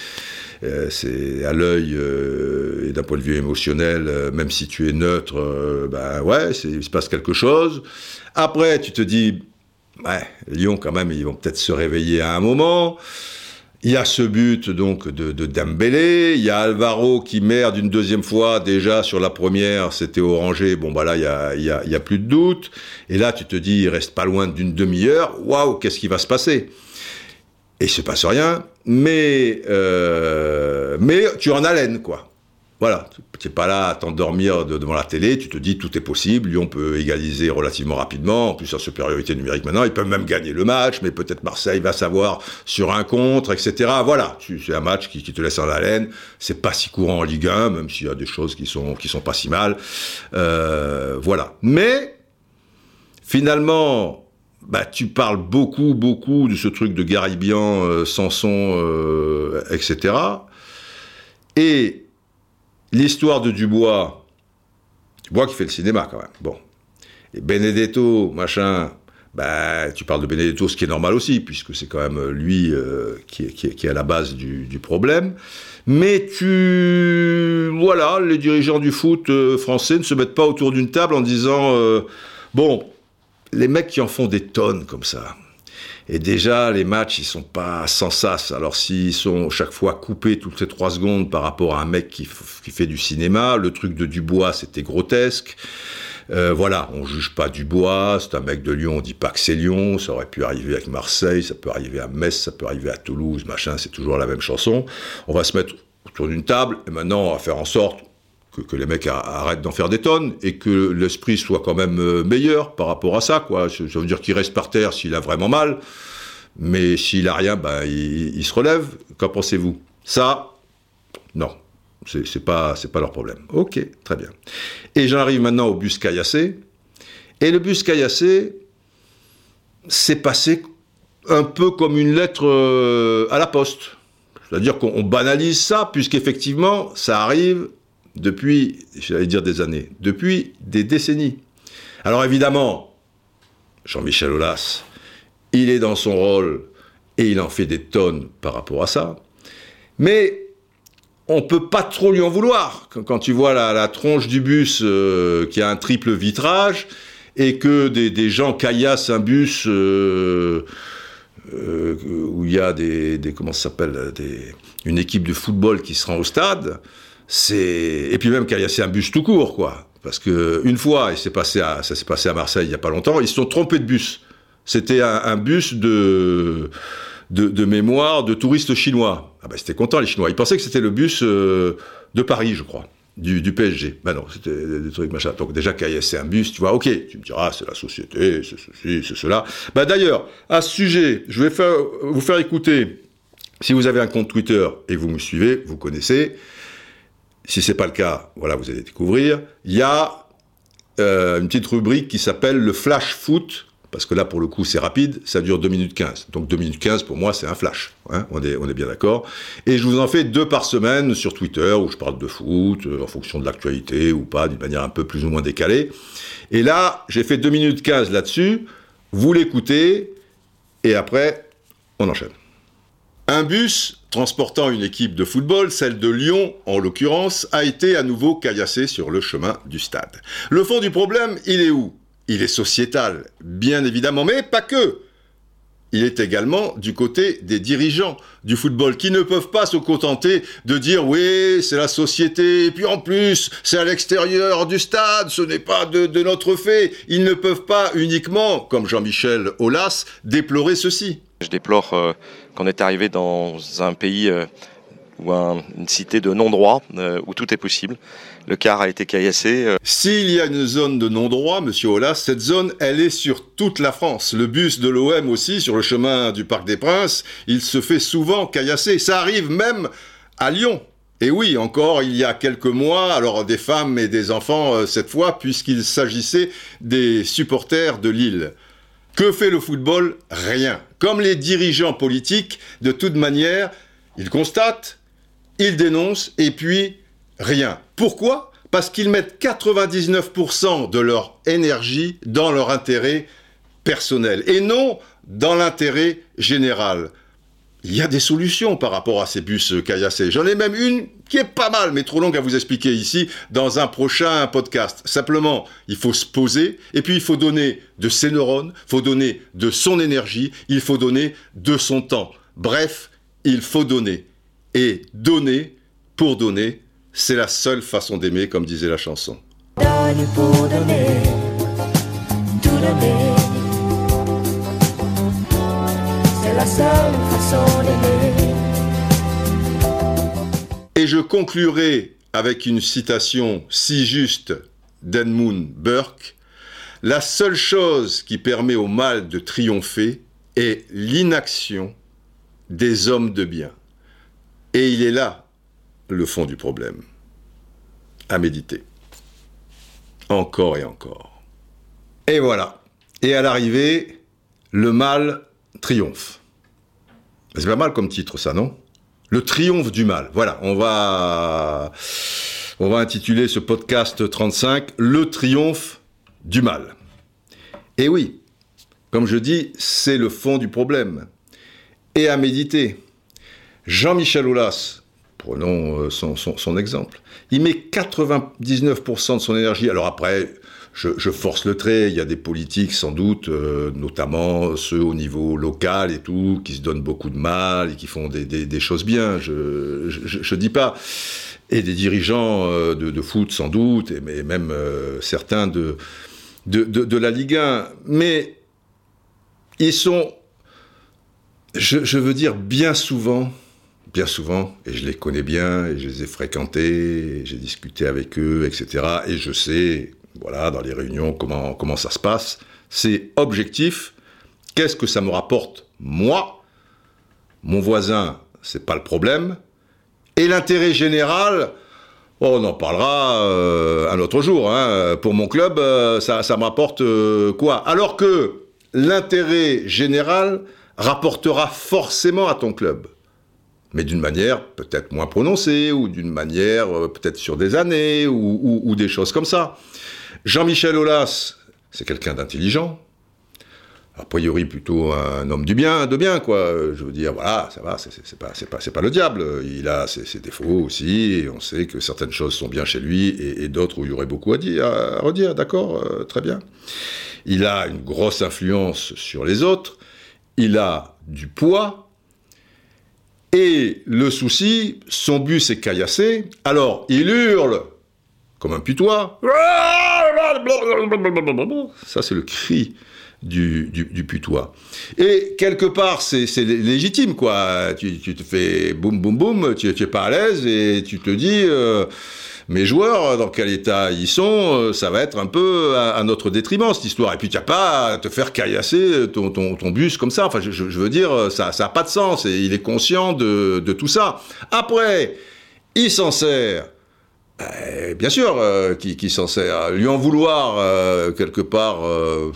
c'est à l'œil euh, et d'un point de vue émotionnel, euh, même si tu es neutre, ben ouais, il se passe quelque chose. Après, tu te dis, Lyon quand même, ils vont peut-être se réveiller à un moment. Il y a ce but donc de, de Dembélé, il y a Alvaro qui merde une deuxième fois. Déjà sur la première, c'était orangé, bon bah là il y a, y, a, y a, plus de doute, et là tu te dis il reste pas loin d'une demi-heure, waouh qu'est-ce qui va se passer? Et il se passe rien, mais euh, mais tu en haleine quoi. Voilà, tu n'es pas là à t'endormir devant la télé, tu te dis tout est possible, Lyon peut égaliser relativement rapidement, en plus en supériorité numérique maintenant, ils peuvent même gagner le match, mais peut-être Marseille va savoir sur un contre, etc. Voilà, c'est un match qui, te laisse en haleine, c'est pas si courant en Ligue 1, même s'il y a des choses qui sont, qui sont pas si mal. Euh, voilà. Mais, finalement, bah, tu parles beaucoup, beaucoup de ce truc de Garibian, euh, Sanson, euh, etc. Et L'histoire de Dubois, Dubois qui fait le cinéma quand même. Bon. Et Benedetto, machin, bah, tu parles de Benedetto, ce qui est normal aussi, puisque c'est quand même lui euh, qui, est, qui, à la base du, du, problème. Mais tu. Voilà, les dirigeants du foot euh, français ne se mettent pas autour d'une table en disant euh, Bon, les mecs qui en font des tonnes comme ça, et déjà, les matchs, ils sont pas sans sas. Alors, s'ils sont chaque fois coupés toutes ces trois secondes par rapport à un mec qui, qui fait du cinéma, le truc de Dubois, c'était grotesque. Euh, voilà, on juge pas Dubois, c'est un mec de Lyon, on dit pas que c'est Lyon, ça aurait pu arriver avec Marseille, ça peut arriver à Metz, ça peut arriver à Toulouse, machin, c'est toujours la même chanson. On va se mettre autour d'une table, et maintenant, on va faire en sorte que, les mecs arrêtent d'en faire des tonnes et que l'esprit soit quand même euh, meilleur par rapport à ça, quoi. Ça veut dire qu'il reste par terre s'il a vraiment mal, mais s'il a rien, ben, il, se relève. Qu'en pensez-vous? Ça, non. C'est pas, pas leur problème. Ok, très bien. Et j'en arrive maintenant au bus caillassé. Et le bus caillassé, c'est passé un peu comme une lettre euh, à la poste. C'est-à-dire qu'on banalise ça, puisqu'effectivement, ça arrive depuis, j'allais dire des années, depuis des décennies. Alors évidemment, Jean-Michel Aulas, il est dans son rôle et il en fait des tonnes par rapport à ça. Mais on peut pas trop lui en vouloir. Quand, tu vois la, tronche du bus euh, qui a un triple vitrage et que des, gens caillassent un bus euh, euh, où il y a des, des comment s'appelle, une équipe de football qui se rend au stade, et puis même caillasser un bus tout court quoi. Parce que une fois ça s'est passé à Marseille il y a pas longtemps ils se sont trompés de bus. C'était un, bus de, de, mémoire de touristes chinois. Ah ben c'était content les chinois. Ils pensaient que c'était le bus euh, de Paris je crois du, PSG ben non c'était des trucs machin. Donc déjà caillasser un bus tu vois ok. Tu me diras c'est la société c'est ceci c'est cela. Ben d'ailleurs à ce sujet je vais vous faire écouter si vous avez un compte Twitter et vous me suivez vous connaissez si c'est pas le cas, voilà, vous allez découvrir. Il y a euh, une petite rubrique qui s'appelle le flash foot, parce que là, pour le coup, c'est rapide, ça dure 2 minutes 15. Donc 2 minutes 15, pour moi, c'est un flash. Hein, on, est, on est bien d'accord. Et je vous en fais deux par semaine sur Twitter, où je parle de foot, euh, en fonction de l'actualité ou pas, d'une manière un peu plus ou moins décalée. Et là, j'ai fait 2 minutes 15 là-dessus. Vous l'écoutez, et après, on enchaîne. Un bus transportant une équipe de football, celle de Lyon en l'occurrence, a été à nouveau caillassé sur le chemin du stade. Le fond du problème, il est où? Il est sociétal, bien évidemment, mais pas que. Il est également du côté des dirigeants du football qui ne peuvent pas se contenter de dire oui, c'est la société, et puis en plus, c'est à l'extérieur du stade, ce n'est pas de, de, notre fait. Ils ne peuvent pas uniquement, comme Jean-Michel Aulas, déplorer ceci.
Je déplore euh, qu'on est arrivé dans un pays euh, ou un, une cité de non-droit euh, où tout est possible. Le car a été caillassé. Euh.
S'il y a une zone de non-droit, monsieur Aulas, cette zone, elle est sur toute la France. Le bus de l'OM aussi, sur le chemin du Parc des Princes, il se fait souvent caillasser. Ça arrive même à Lyon. Et oui, encore il y a quelques mois, alors des femmes et des enfants cette fois, puisqu'il s'agissait des supporters de Lille. Que fait le football? Rien. Comme les dirigeants politiques, de toute manière, ils constatent, ils dénoncent et puis rien. Pourquoi? Parce qu'ils mettent 99% de leur énergie dans leur intérêt personnel et non dans l'intérêt général il y a des solutions par rapport à ces bus caillassés. J'en ai même une qui est pas mal, mais trop longue à vous expliquer ici dans un prochain podcast. Simplement, il faut se poser et puis il faut donner de ses neurones, il faut donner de son énergie, il faut donner de son temps. Bref, il faut donner. Et donner pour donner, c'est la seule façon d'aimer, comme disait la chanson. Et je conclurai avec une citation si juste d'Edmund Burke. La seule chose qui permet au mal de triompher est l'inaction des hommes de bien. Et il est là le fond du problème. À méditer. Encore et encore. Et voilà. Et à l'arrivée, le mal triomphe. C'est pas mal comme titre, ça, non? Le triomphe du mal. Voilà, on va, on va intituler ce podcast 35 Le triomphe du mal. Et oui, comme je dis, c'est le fond du problème. Et à méditer. Jean-Michel Aulas, prenons euh, son, son- son exemple, il met 99% de son énergie. Alors après, je, force le trait, il y a des politiques sans doute, euh, notamment ceux au niveau local et tout, qui se donnent beaucoup de mal et qui font des, choses bien, je je, dis pas. Et des dirigeants euh, de, foot sans doute, et, même euh, certains de, de, la Ligue 1. Mais ils sont, je, veux dire, bien souvent, bien souvent, et je les connais bien, et je les ai fréquentés, j'ai discuté avec eux, etc. Et je sais, voilà, dans les réunions, comment, ça se passe. C'est objectif. Qu'est-ce que ça me rapporte, moi? Mon voisin, c'est pas le problème. Et l'intérêt général, oh, on en parlera euh, un autre jour. hein. Pour mon club, euh, ça, ça me rapporte euh, quoi? Alors que l'intérêt général rapportera forcément à ton club mais d'une manière peut-être moins prononcée, ou d'une manière peut-être sur des années, ou des choses comme ça. Jean-Michel Aulas, c'est quelqu'un d'intelligent, a priori plutôt un homme du bien, de bien, quoi. Je veux dire, voilà, ça va, c'est c'est- c'est pas, c'est pas, c'est pas le diable. Il a ses, défauts aussi, et on sait que certaines choses sont bien chez lui, et, d'autres où il y aurait beaucoup à, dire, à redire, d'accord, euh, très bien. Il a une grosse influence sur les autres, il a du poids, et le souci, son bus est caillassé, alors il hurle comme un putois. Ça, c'est le cri du, du, putois. Et quelque part, c'est légitime, quoi. Tu, tu te fais boum, boum, boum, tu n'es pas à l'aise et tu te dis, euh, mes joueurs, dans quel état ils sont, euh, ça va être un peu à, notre détriment, cette histoire. Et puis, tu n'as pas à te faire caillasser ton, ton, bus comme ça. Enfin, je, veux dire, ça n'a pas de sens. Et il est conscient de, de tout ça. Après, il s'en sert. Eh, bien sûr, euh, qui, s'en sert. Lui en vouloir, euh, quelque part, euh,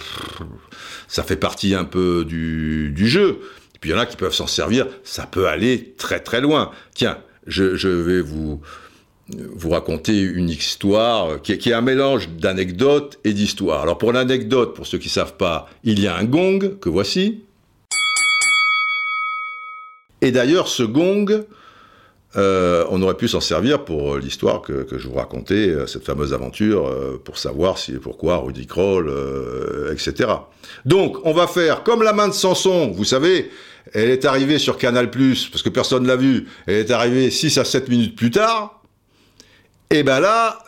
ça fait partie un peu du, jeu. Puis il y en a qui peuvent s'en servir, ça peut aller très très loin. Tiens, je, vais vous, vous raconter une histoire qui est, qui est un mélange d'anecdotes et d'histoires. Alors pour l'anecdote, pour ceux qui savent pas, il y a un gong que voici. Et d'ailleurs, ce gong, euh, on aurait pu s'en servir pour l'histoire que, que je vous racontais, euh, cette fameuse aventure, euh, pour savoir si, pourquoi Rudy Kroll, euh, etc. Donc, on va faire comme la main de Samson, vous savez, elle est arrivée sur Canal+, parce que personne l'a vue, elle est arrivée 6 à 7 minutes plus tard, et ben là,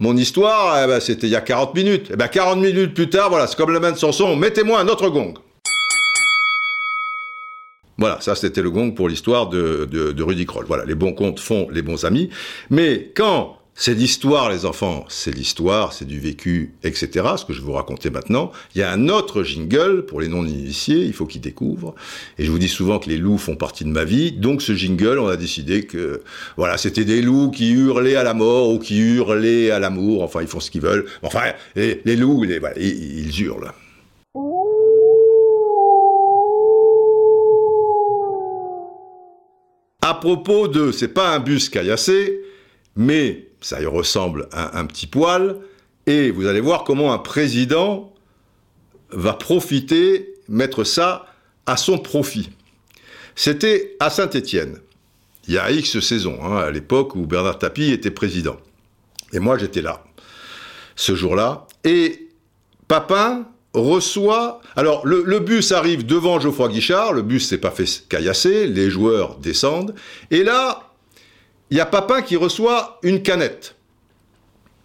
mon histoire, eh ben, c'était il y a 40 minutes. Et ben 40 minutes plus tard, voilà, c'est comme la main de Samson, mettez-moi un autre gong. Voilà, ça c'était le gong pour l'histoire de, de, de Rudy Kroll. Voilà, les bons comptes font les bons amis. Mais quand c'est l'histoire, les enfants, c'est l'histoire, c'est du vécu, etc., ce que je vous raconter maintenant, il y a un autre jingle pour les non-initiés, il faut qu'ils découvrent. Et je vous dis souvent que les loups font partie de ma vie, donc ce jingle, on a décidé que, voilà, c'était des loups qui hurlaient à la mort ou qui hurlaient à l'amour, enfin, ils font ce qu'ils veulent. Enfin, les, les loups, les, ils hurlent. À propos de, c'est pas un bus caillassé, mais ça y ressemble à un petit poil, et vous allez voir comment un président va profiter, mettre ça à son profit. C'était à Saint-Étienne, il y a X saisons, hein, à l'époque où Bernard Tapie était président. Et moi j'étais là, ce jour-là, et Papin reçoit. Alors, le, bus arrive devant Geoffroy Guichard. Le bus s'est pas fait caillasser. Les joueurs descendent. Et là, il y a Papin qui reçoit une canette.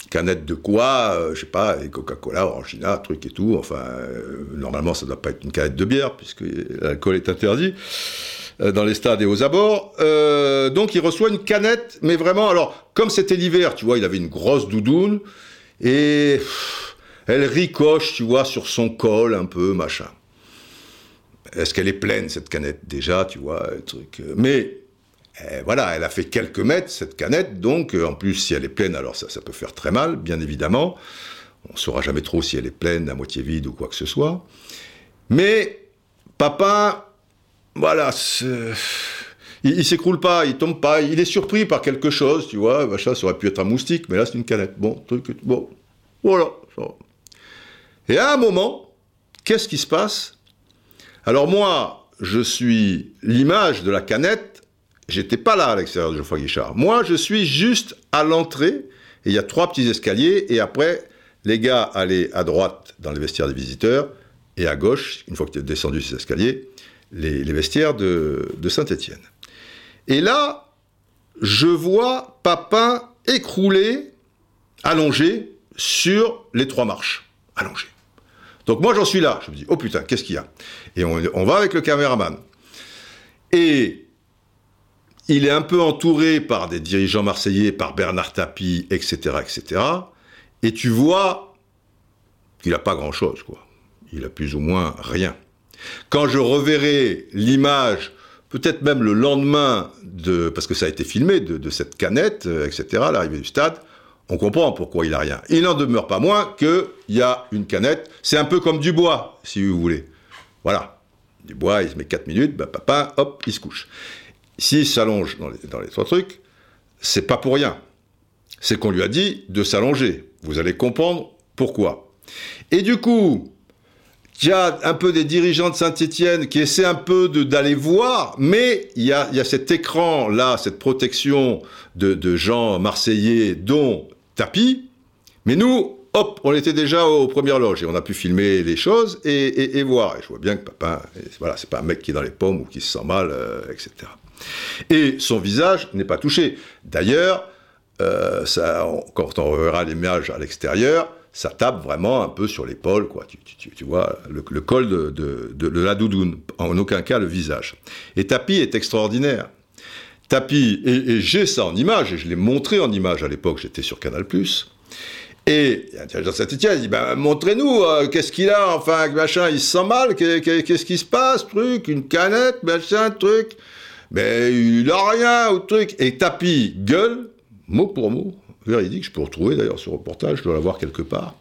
Canette de quoi euh, Je sais pas, Coca-Cola, Orangina, truc et tout. Enfin, euh, normalement, ça doit pas être une canette de bière, puisque l'alcool est interdit euh, dans les stades et aux abords. Euh, donc, il reçoit une canette, mais vraiment, alors, comme c'était l'hiver, tu vois, il avait une grosse doudoune, et elle ricoche, tu vois, sur son col un peu, machin. Est-ce qu'elle est pleine, cette canette? Déjà, tu vois, truc. Mais eh, voilà, elle a fait quelques mètres, cette canette, donc euh, en plus, si elle est pleine, alors ça, peut faire très mal, bien évidemment. On ne saura jamais trop si elle est pleine, à moitié vide ou quoi que ce soit. Mais Papin, voilà, il, il s'écroule pas, il tombe pas, il est surpris par quelque chose, tu vois, machin, ça aurait pu être un moustique, mais là c'est une canette. Bon, truc, bon, voilà. Et à un moment, qu'est-ce qui se passe? Alors moi, je suis l'image de la canette, j'étais pas là à l'extérieur de Geoffroy Guichard. Moi, je suis juste à l'entrée, il y a trois petits escaliers, et après, les gars allaient à droite dans les vestiaires des visiteurs, et à gauche, une fois que tu es descendu ces escaliers, les, les vestiaires de, de Saint-Étienne. Et là, je vois Papin écroulé, allongé, sur les trois marches. Donc moi, j'en suis là. Je me dis, oh putain, qu'est-ce qu'il y a? Et on, va avec le caméraman. Et il est un peu entouré par des dirigeants marseillais, par Bernard Tapie, etc., etc. Et tu vois qu'il n'a pas grand-chose, quoi. Il a plus ou moins rien. Quand je reverrai l'image, peut-être même le lendemain, de, parce que ça a été filmé, de, de cette canette, euh, etc., l'arrivée du stade, on comprend pourquoi il a rien. Il n'en demeure pas moins qu'il y a une canette. C'est un peu comme du bois, si vous voulez. Voilà. Du bois, il se met 4 minutes, bah, papa, hop, il se couche. S'il s'allonge dans les, trois trucs, c'est pas pour rien. C'est qu'on lui a dit de s'allonger. Vous allez comprendre pourquoi. Et du coup, il y a un peu des dirigeants de Saint-Etienne qui essaient un peu d'aller voir, mais il y a, y a cet écran-là, cette protection de, de gens marseillais, dont Tapi. Mais nous, hop, on était déjà aux premières loges et on a pu filmer les choses et, et- voir. Et je vois bien que papa, voilà, c'est pas un mec qui est dans les pommes ou qui se sent mal, euh, etc. Et son visage n'est pas touché. D'ailleurs, euh, quand on reverra l'image à l'extérieur, ça tape vraiment un peu sur l'épaule, quoi. Tu, tu- tu- vois, le, col de- de la doudoune, en aucun cas le visage. Et Tapi est extraordinaire. Tapi, et, j'ai ça en image, et je l'ai montré en image à l'époque, j'étais sur Canal+. Et il y a un Saint-Etienne, il dit, ben, montrez-nous, euh, qu'est-ce qu'il a, enfin, machin, il se sent mal, qu'est- qu'est- qu'est-ce qui se passe, truc, une canette, machin, truc. Mais il a rien, ou truc. Et Tapi gueule, mot pour mot, véridique, je peux retrouver d'ailleurs ce reportage, je dois l'avoir quelque part.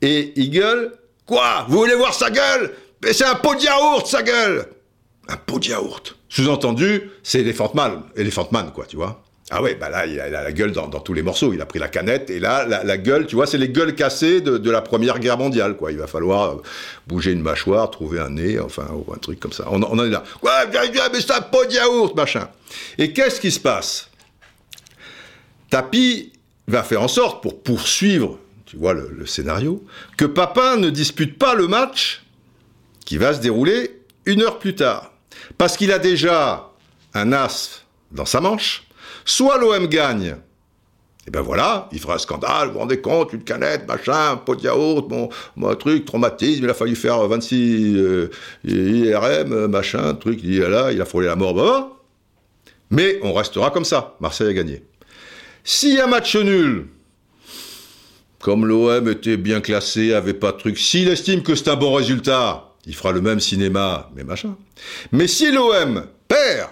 Et il gueule, quoi? Vous voulez voir sa gueule? Mais c'est un pot de yaourt, sa gueule Un pot de yaourt. Sous-entendu, c'est Elephant Man, Elephant Man, quoi, tu vois ah ouais, bah là, il a, la gueule dans, tous les morceaux. Il a pris la canette et là, la, gueule, tu vois, c'est les gueules cassées de, la Première Guerre mondiale, quoi. Il va falloir euh, bouger une mâchoire, trouver un nez, enfin, ou un truc comme ça. On, en- est là. Ouais, viens, viens, mais un pot de yaourt, machin. Et qu'est-ce qui se passe? Tapi va faire en sorte, pour poursuivre, tu vois, le, le scénario, que Papin ne dispute pas le match qui va se dérouler une heure plus tard. Parce qu'il a déjà un as dans sa manche. Soit l'OM gagne, et ben voilà, il fera un scandale, vous vous rendez compte, une canette, machin, pot de yaourt, un truc, traumatisme, il a fallu faire 26 euh, IRM, machin, truc, il est là, il a frôlé la mort, bah, bah. mais on restera comme ça, Marseille a gagné. S'il y a match nul, comme l'OM était bien classé, avait pas de truc, s'il estime que c'est un bon résultat, il fera le même cinéma, mais machin. Mais si l'OM perd,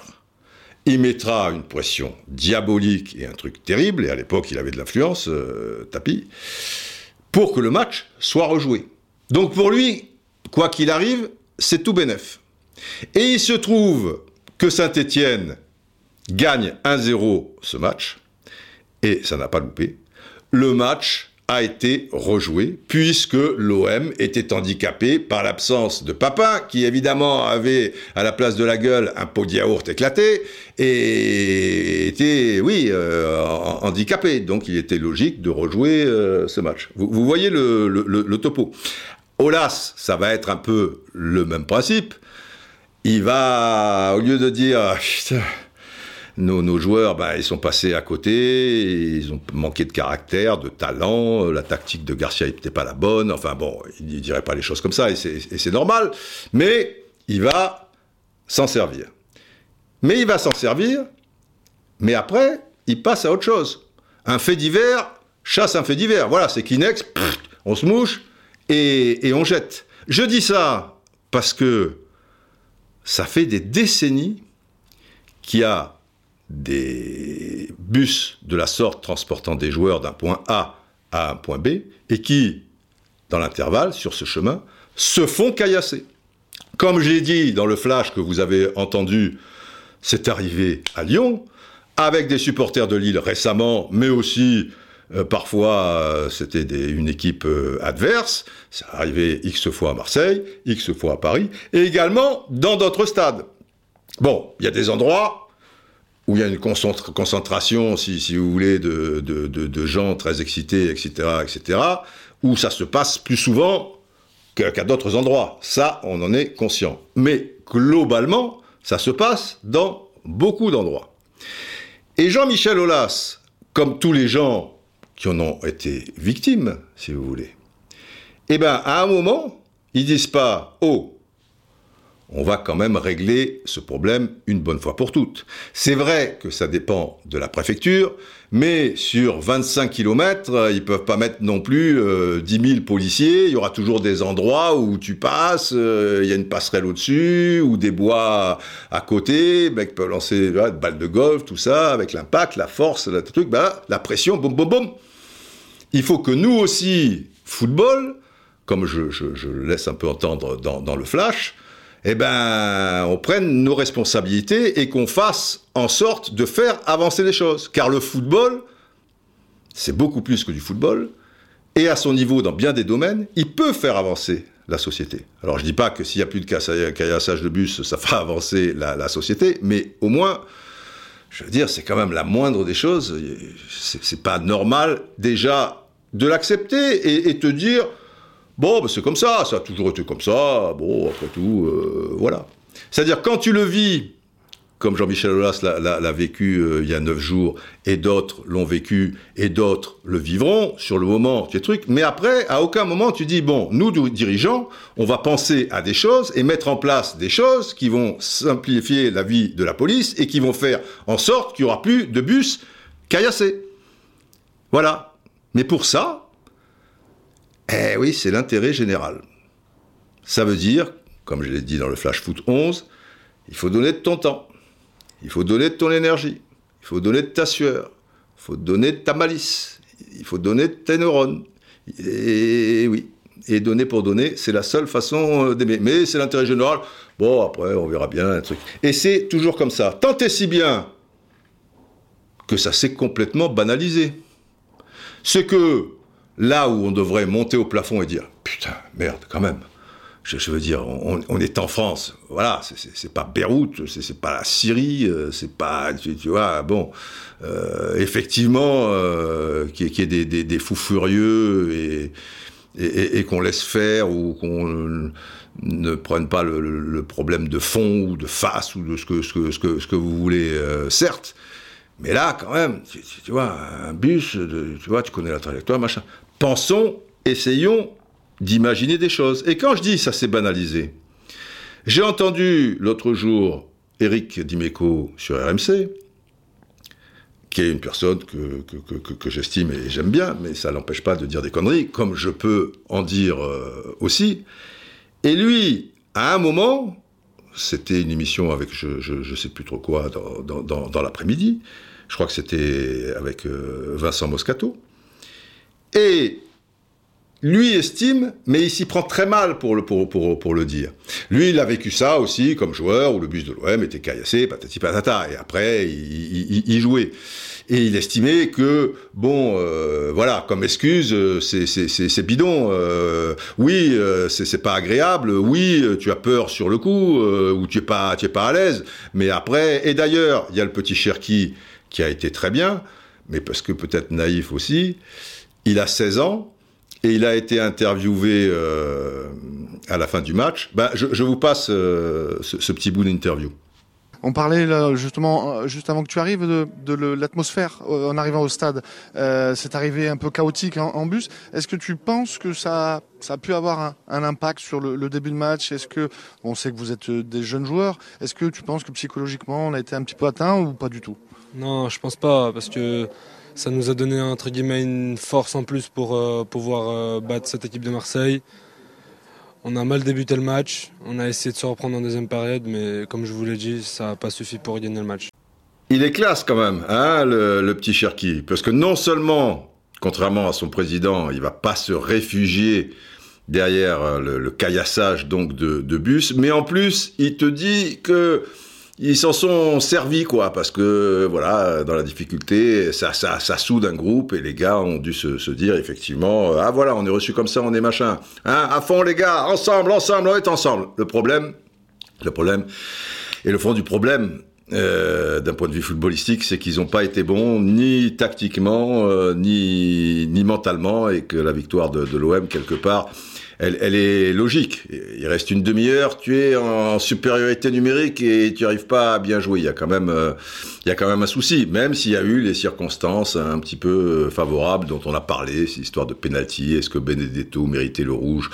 il mettra une pression diabolique et un truc terrible, et à l'époque il avait de l'influence, euh, Tapi, pour que le match soit rejoué. Donc pour lui, quoi qu'il arrive, c'est tout bénef. Et il se trouve que Saint-Étienne gagne 1-0 ce match, et ça n'a pas loupé. Le match a été rejoué, puisque l'OM était handicapé par l'absence de Papin, qui évidemment avait à la place de la gueule un pot de yaourt éclaté, et était, oui, euh, handicapé. Donc il était logique de rejouer euh, ce match. Vous, voyez le, topo. Olas, ça va être un peu le même principe. Il va, au lieu de dire, ah, nos, joueurs, ben, ils sont passés à côté, ils ont manqué de caractère, de talent, la tactique de Garcia n'était pas la bonne, enfin bon, il ne dirait pas les choses comme ça, et c'est normal, mais il va s'en servir. Mais il va s'en servir, mais après, il passe à autre chose. Un fait divers chasse un fait divers. Voilà, c'est Kleenex, on se mouche et on jette. Je dis ça parce que ça fait des décennies qu'il y a des bus de la sorte transportant des joueurs d'un point A à un point B et qui, dans l'intervalle, sur ce chemin, se font caillasser. Comme je l'ai dit dans le flash que vous avez entendu, c'est arrivé à Lyon, avec des supporters de Lille récemment, mais aussi euh, parfois euh, c'était une équipe euh, adverse, ça arrivé X fois à Marseille, X fois à Paris, et également dans d'autres stades. Bon, il y a des endroits où il y a une concentration, si, vous voulez, de, gens très excités, etc., etc., où ça se passe plus souvent qu'à d'autres endroits. Ça, on en est conscient. Mais globalement, ça se passe dans beaucoup d'endroits. Et Jean-Michel Aulas, comme tous les gens qui en ont été victimes, si vous voulez, eh bien, à un moment, ils disent pas, oh, on va quand même régler ce problème une bonne fois pour toutes. C'est vrai que ça dépend de la préfecture, mais sur 25 km, ils peuvent pas mettre non plus euh, 10 000 policiers. Il y aura toujours des endroits où tu passes, euh, il y a une passerelle au-dessus, ou des bois à côté, mec peut lancer des balles de golf, tout ça, avec l'impact, la force, le truc, bah, la pression, boum, boum, boum. Il faut que nous aussi, football, comme je, laisse un peu entendre dans le flash, eh ben, on prenne nos responsabilités et qu'on fasse en sorte de faire avancer les choses. Car le football, c'est beaucoup plus que du football, et à son niveau, dans bien des domaines, il peut faire avancer la société. Alors je dis pas que s'il y a plus de caillassage de bus, ça fera avancer la, la, société, mais au moins, je veux dire, c'est quand même la moindre des choses. C'est pas normal déjà de l'accepter et, et te dire, Bon, ben c'est comme ça, ça a toujours été comme ça, bon, après tout, euh, voilà. C'est-à-dire, quand tu le vis, comme Jean-Michel Aulas l'a vécu euh, il y a neuf jours, et d'autres l'ont vécu, et d'autres le vivront, sur le moment, tu es truc, mais après, à aucun moment, tu dis, bon, nous, dirigeants, on va penser à des choses et mettre en place des choses qui vont simplifier la vie de la police et qui vont faire en sorte qu'il n'y aura plus de bus caillassés. Voilà. Mais pour ça, eh oui, c'est l'intérêt général. Ça veut dire, comme je l'ai dit dans le Flash Foot 11, il faut donner de ton temps, il faut donner de ton énergie, il faut donner de ta sueur, il faut donner de ta malice, il faut donner de tes neurones. Et oui, et donner pour donner, c'est la seule façon euh, d'aimer. Mais c'est l'intérêt général. Bon, après, on verra bien un truc. Et c'est toujours comme ça. Tant et si bien que ça s'est complètement banalisé. Ce que là où on devrait monter au plafond et dire putain, merde, quand même. Je, veux dire, on, est en France, voilà, c'est pas Beyrouth, c'est pas la Syrie, euh, c'est pas, tu, vois, bon, euh, effectivement, euh, qu'il y, ait des, des, fous furieux et, et, qu'on laisse faire ou qu'on ne prenne pas le, problème de fond ou de face ou de ce que, ce que, ce que, ce que vous voulez, certes, mais là, quand même, tu, vois, un bus, tu vois, tu connais la trajectoire, machin pensons, essayons d'imaginer des choses. Et quand je dis ça s'est banalisé, j'ai entendu l'autre jour Eric Dimeco sur RMC, qui est une personne que, j'estime et j'aime bien, mais ça n'empêche pas de dire des conneries, comme je peux en dire euh, aussi. Et lui, à un moment, c'était une émission avec je, ne sais plus trop quoi dans l'après-midi, je crois que c'était avec euh, Vincent Moscato, et lui estime, mais il s'y prend très mal pour le, pour, le dire. Lui, il a vécu ça aussi comme joueur, où le bus de l'OM était caillassé, patati patata, et après, il, jouait. Et il estimait que, bon, euh, voilà, comme excuse, euh, c'est bidon. Euh, oui, euh, c'est pas agréable. Oui, tu as peur sur le coup, ou tu es pas, tu es pas à l'aise. Mais après, et d'ailleurs, il y a le petit Cherki qui a été très bien, mais parce que peut-être naïf aussi. Il a 16 ans et il a été interviewé euh, à la fin du match. Ben, je, je vous passe euh, ce, ce petit bout d'interview.
On parlait là, justement, euh, juste avant que tu arrives, de, l'atmosphère en arrivant au stade. Euh, c'est arrivé un peu chaotique en, en bus. Est-ce que tu penses que ça, ça a pu avoir un, un impact sur le, le début de match? Est-ce que, on sait que vous êtes des jeunes joueurs, est-ce que tu penses que psychologiquement on a été un petit peu atteint ou pas du tout?
Non, je pense pas, parce que ça nous a donné entre guillemets une force en plus pour euh, pouvoir euh, battre cette équipe de Marseille. On a mal débuté le match, on a essayé de se reprendre en deuxième période, mais comme je vous l'ai dit, ça n'a pas suffi pour gagner le match.
Il est classe quand même, hein, le, petit Cherki, parce que non seulement, contrairement à son président, il va pas se réfugier derrière euh, le, le caillassage donc de, de bus, mais en plus, il te dit que ils s'en sont servis quoi, parce que voilà, dans la difficulté, ça, ça, ça soude un groupe et les gars ont dû se, dire effectivement, ah voilà, on est reçu comme ça, on est machin, hein, à fond les gars, ensemble, ensemble, on est ensemble. Le problème, le problème, et le fond du problème, euh, d'un point de vue footballistique, c'est qu'ils n'ont pas été bons ni tactiquement, euh, ni, ni mentalement, et que la victoire de l'OM, quelque part, elle, est logique. Il reste une demi-heure, tu es en supériorité numérique et tu n'arrives pas à bien jouer. Il y a quand même, euh, il y a quand même un souci, même s'il y a eu les circonstances un petit peu favorables dont on a parlé, cette histoire de penalty, est-ce que Benedetto méritait le rouge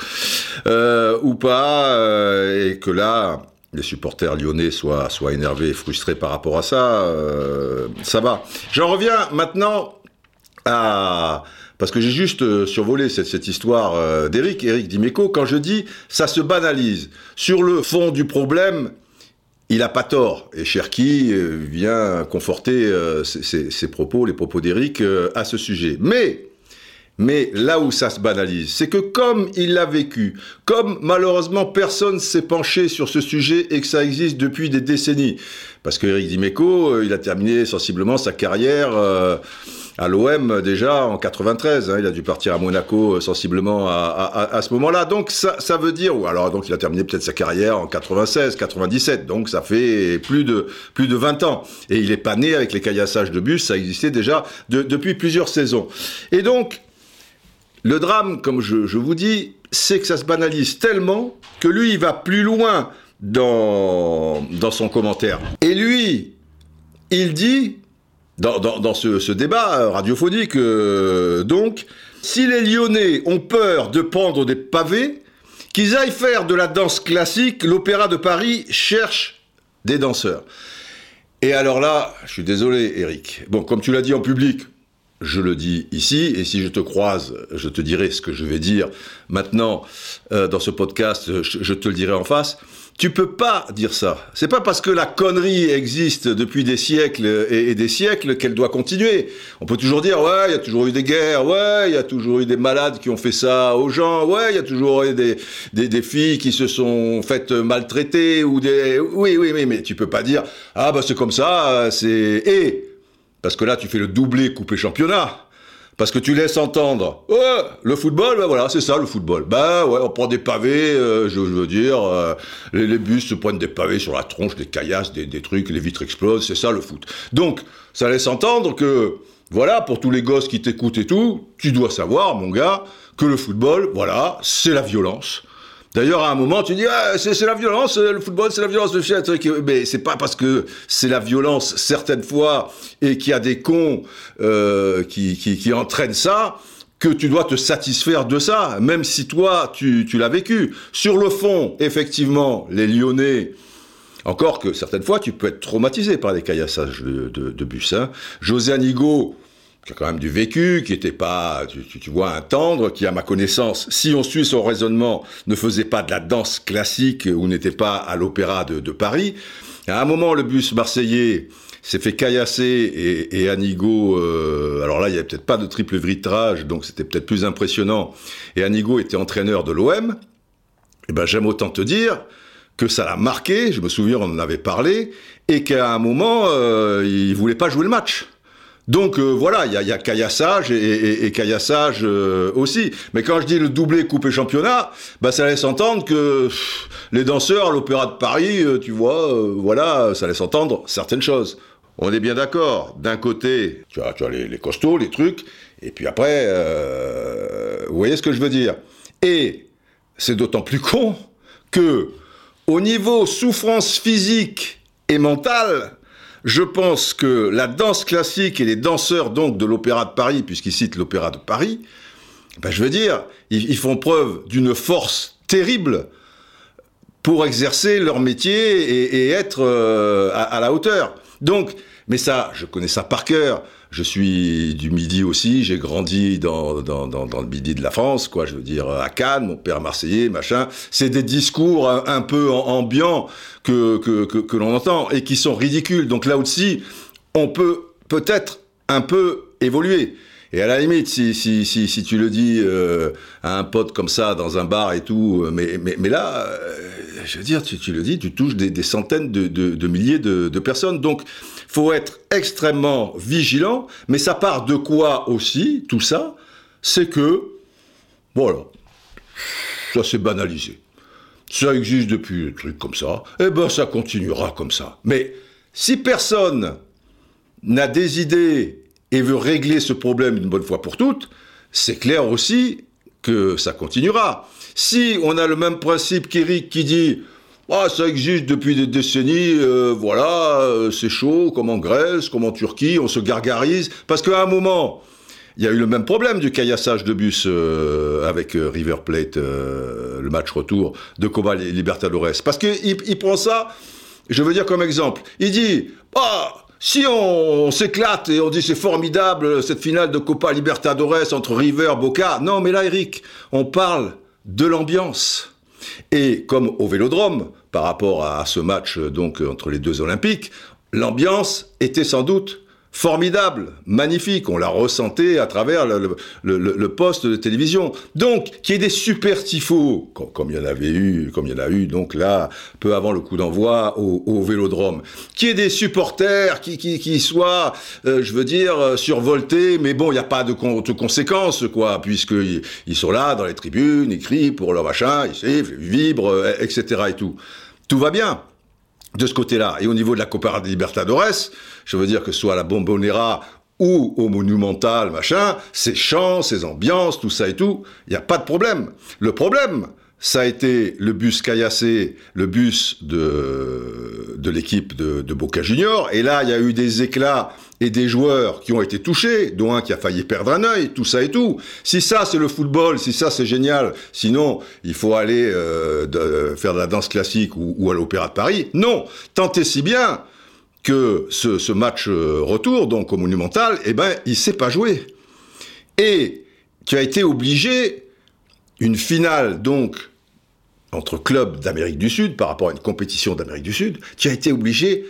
euh, ou pas, euh, et que là, les supporters lyonnais soient, soient énervés et frustrés par rapport à ça, euh, ça va. J'en reviens maintenant à... Parce que j'ai juste euh, survolé cette, histoire euh, d'Eric, Eric Dimeco, quand je dis ça se banalise. Sur le fond du problème, il a pas tort. Et Cherki euh, vient conforter ses, propos, les propos d'Eric euh, à ce sujet. Mais mais là où ça se banalise, c'est que comme il l'a vécu, comme malheureusement personne s'est penché sur ce sujet et que ça existe depuis des décennies, parce que Eric Dimeco, il a terminé sensiblement sa carrière à l'OM déjà en 93, hein, il a dû partir à Monaco euh, sensiblement à, à- ce moment-là, donc ça, veut dire, ou alors donc il a terminé peut-être sa carrière en 96, 97, donc ça fait plus de plus de 20 ans, et il est pas né avec les caillassages de bus, ça existait déjà de- depuis plusieurs saisons, et donc le drame, comme je, je vous dis, c'est que ça se banalise tellement que lui, il va plus loin dans, dans son commentaire. Et lui, il dit, dans, ce, débat radiophonique, euh, donc, si les Lyonnais ont peur de prendre des pavés, qu'ils aillent faire de la danse classique, l'Opéra de Paris cherche des danseurs. Et alors là, je suis désolé, Eric. Bon, comme tu l'as dit en public, je le dis ici, et si je te croise, je te dirai ce que je vais dire maintenant euh, dans ce podcast, je te le dirai en face. Tu peux pas dire ça. C'est pas parce que la connerie existe depuis des siècles et, des siècles qu'elle doit continuer. On peut toujours dire ouais, il y a toujours eu des guerres, ouais, il y a toujours eu des malades qui ont fait ça aux gens, ouais, il y a toujours eu des, des, des filles qui se sont faites maltraiter ou des oui, oui, oui, mais tu peux pas dire ah bah c'est comme ça, c'est et parce que là, tu fais le doublé coupé championnat. Parce que tu laisses entendre, ouais, le football, ben voilà, c'est ça le football. Ben ouais, on prend des pavés, euh, je, veux dire, euh, les, les bus se prennent des pavés sur la tronche, des caillasses, des, des trucs, les vitres explosent, c'est ça le foot. Donc, ça laisse entendre que, voilà, pour tous les gosses qui t'écoutent et tout, tu dois savoir, mon gars, que le football, voilà, c'est la violence. D'ailleurs, à un moment, tu dis, ah, c'est la violence, le football, c'est la violence. Mais c'est pas parce que c'est la violence certaines fois et qu'il y a des cons euh, qui, qui, entraînent ça que tu dois te satisfaire de ça, même si toi, tu, l'as vécu. Sur le fond, effectivement, les Lyonnais, encore que certaines fois, tu peux être traumatisé par les caillassages de, de, de bus. Hein. José Anigo, qui a quand même du vécu, qui était pas, tu, tu, vois, un tendre, qui, à ma connaissance, si on suit son raisonnement, ne faisait pas de la danse classique ou n'était pas à l'opéra de, de Paris. À un moment, le bus marseillais s'est fait caillasser et, et Anigo, euh, alors là, il y avait peut-être pas de triple vitrage, donc c'était peut-être plus impressionnant. Et Anigo était entraîneur de l'OM. Eh ben, j'aime autant te dire que ça l'a marqué. Je me souviens, on en avait parlé, et qu'à un moment, euh, il voulait pas jouer le match. Donc euh, voilà, il y a, y a caillassage et, et, et caillassage euh, aussi. Mais quand je dis le doublé coupé championnat, bah ça laisse entendre que les danseurs à l'Opéra de Paris, euh, tu vois, voilà, ça laisse entendre certaines choses. On est bien d'accord. D'un côté, tu as, tu les, les, costauds, les trucs, et puis après, vous voyez ce que je veux dire. Et c'est d'autant plus con que, au niveau souffrance physique et mentale, je pense que la danse classique et les danseurs donc de l'Opéra de Paris, puisqu'ils citent l'Opéra de Paris, ben je veux dire, ils, font preuve d'une force terrible pour exercer leur métier et, et être euh, à, à, la hauteur. Donc, mais ça, je connais ça par cœur. Je suis du Midi aussi, j'ai grandi dans, dans, dans, dans, le Midi de la France, quoi, je veux dire, à Cannes, mon père marseillais, machin. C'est des discours un, un peu ambiants que, que, que, que l'on entend et qui sont ridicules. Donc là aussi, on peut peut-être un peu évoluer. Et à la limite, si, si, si, si tu le dis euh, à un pote comme ça, dans un bar et tout, euh, mais, mais, mais là, euh, je veux dire, tu, tu, le dis, tu touches des, des centaines de, de, de milliers de, de, personnes. Donc, faut être extrêmement vigilant. Mais ça part de quoi aussi, tout ça? C'est que, voilà, ça s'est banalisé. Ça existe depuis un truc comme ça. Eh ben, ça continuera comme ça. Mais si personne n'a des idées et veut régler ce problème une bonne fois pour toutes, c'est clair aussi que ça continuera. Si on a le même principe qu'Eric qui dit ah, ça existe depuis des décennies, euh, voilà, euh, c'est chaud, comme en Grèce, comme en Turquie, on se gargarise, parce qu'à un moment, il y a eu le même problème du caillassage de bus euh, avec River Plate, le match retour de Copa Libertadores. Parce qu'il il prend ça, je veux dire comme exemple, il dit, ah, si on, on s'éclate et on dit c'est formidable cette finale de Copa Libertadores entre River, Boca, non mais là Eric, on parle de l'ambiance. Et comme au Vélodrome, par rapport à ce match donc entre les deux Olympiques, l'ambiance était sans doute formidable, magnifique. On l'a ressenté à travers le, le, le, le, poste de télévision. Donc, qu'il y ait des super tifos, comme, comme, il y en avait eu, comme il y en a eu, donc là, peu avant le coup d'envoi au, au, Vélodrome. Qu'il y ait des supporters qui, qui, qui soient, euh, je veux dire, survoltés, mais bon, il n'y a pas de, con, de conséquences, quoi, puisqu'ils ils sont là, dans les tribunes, ils crient pour leur machin, ils ils vibrent, etc. et tout. Tout va bien de ce côté-là. Et au niveau de la Copa de Libertadores, je veux dire que soit à la Bombonera ou au Monumental, machin, ces chants, ces ambiances, tout ça et tout, il n'y a pas de problème. Le problème, ça a été le bus caillassé, le bus de, de l'équipe de, Boca Junior. Et là, il y a eu des éclats et des joueurs qui ont été touchés, dont un qui a failli perdre un œil, tout ça et tout. Si ça, c'est le football, si ça, c'est génial, sinon, il faut aller euh, faire de la danse classique ou, à l'Opéra de Paris. Non, tant et si bien que ce, ce, match euh, retour, donc au Monumental, eh ben, il s'est pas joué. Et tu as été obligé une finale donc entre clubs d'Amérique du Sud par rapport à une compétition d'Amérique du Sud, qui a été obligé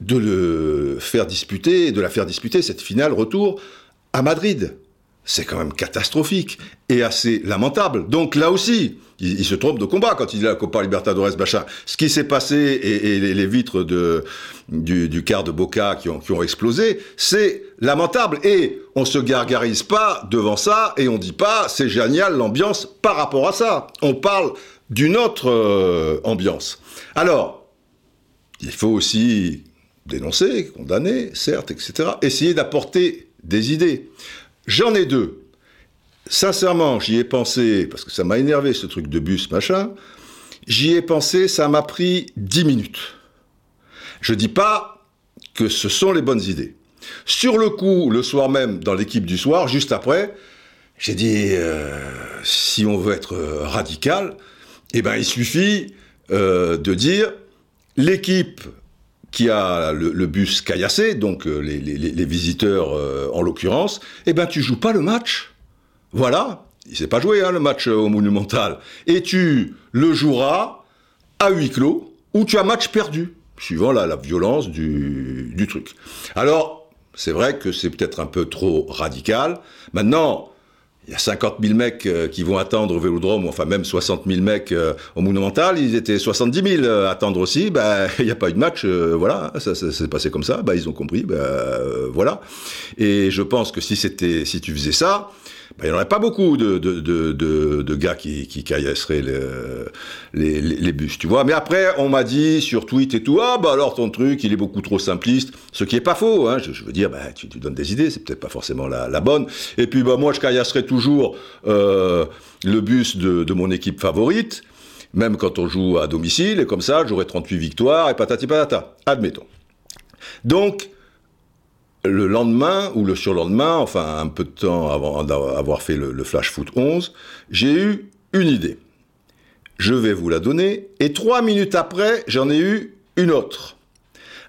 de le faire disputer, de la faire disputer cette finale retour à Madrid. C'est quand même catastrophique et assez lamentable. Donc là aussi, il, se trompe de combat quand il dit la Copa Libertadores Bacha. Ce qui s'est passé et, les, vitres de, du, du, quart de Boca qui ont, qui ont explosé, c'est lamentable. Et on se gargarise pas devant ça et on dit pas c'est génial l'ambiance par rapport à ça. On parle d'une autre euh, ambiance. Alors, il faut aussi dénoncer, condamner, certes, etc. Essayer d'apporter des idées. J'en ai deux. Sincèrement, j'y ai pensé, parce que ça m'a énervé ce truc de bus, machin. J'y ai pensé, ça m'a pris dix minutes. Je dis pas que ce sont les bonnes idées. Sur le coup, le soir même, dans l'équipe du soir, juste après, j'ai dit, euh, si on veut être radical, eh ben, il suffit euh, de dire, l'équipe qui a le, bus caillassé, donc euh, les, les, les, visiteurs euh, en l'occurrence, eh ben tu joues pas le match. Voilà, il s'est pas joué hein, le match au Monumental. Et tu le joueras à huis clos ou tu as match perdu, suivant la, la violence du, du truc. Alors, c'est vrai que c'est peut-être un peu trop radical. Maintenant, il y a 50 000 mecs euh, qui vont attendre au Vélodrome, enfin même 60 000 mecs euh, au Monumental, ils étaient 70 000 à attendre aussi, ben, il n'y a pas eu de match, euh, voilà, ça, ça s'est passé comme ça, ben, ils ont compris, ben, voilà. Et je pense que si c'était, si tu faisais ça, ben, il n'y en aurait pas beaucoup de, de, de, de, de gars qui, qui caillasseraient le- les, les, les bus, tu vois. Mais après, on m'a dit sur tweet et tout, ah bah alors ton truc, il est beaucoup trop simpliste, ce qui est pas faux, hein. je, veux dire, bah, tu, tu donnes des idées, c'est peut-être pas forcément la, la bonne. Et puis bah, moi, je caillasserai toujours euh, le bus de, de mon équipe favorite, même quand on joue à domicile, et comme ça, j'aurai 38 victoires et patati patata, admettons. Donc, le lendemain ou le surlendemain, enfin un peu de temps avant d'avoir fait le, Flash Foot 11, j'ai eu une idée. Je vais vous la donner, et trois minutes après, j'en ai eu une autre.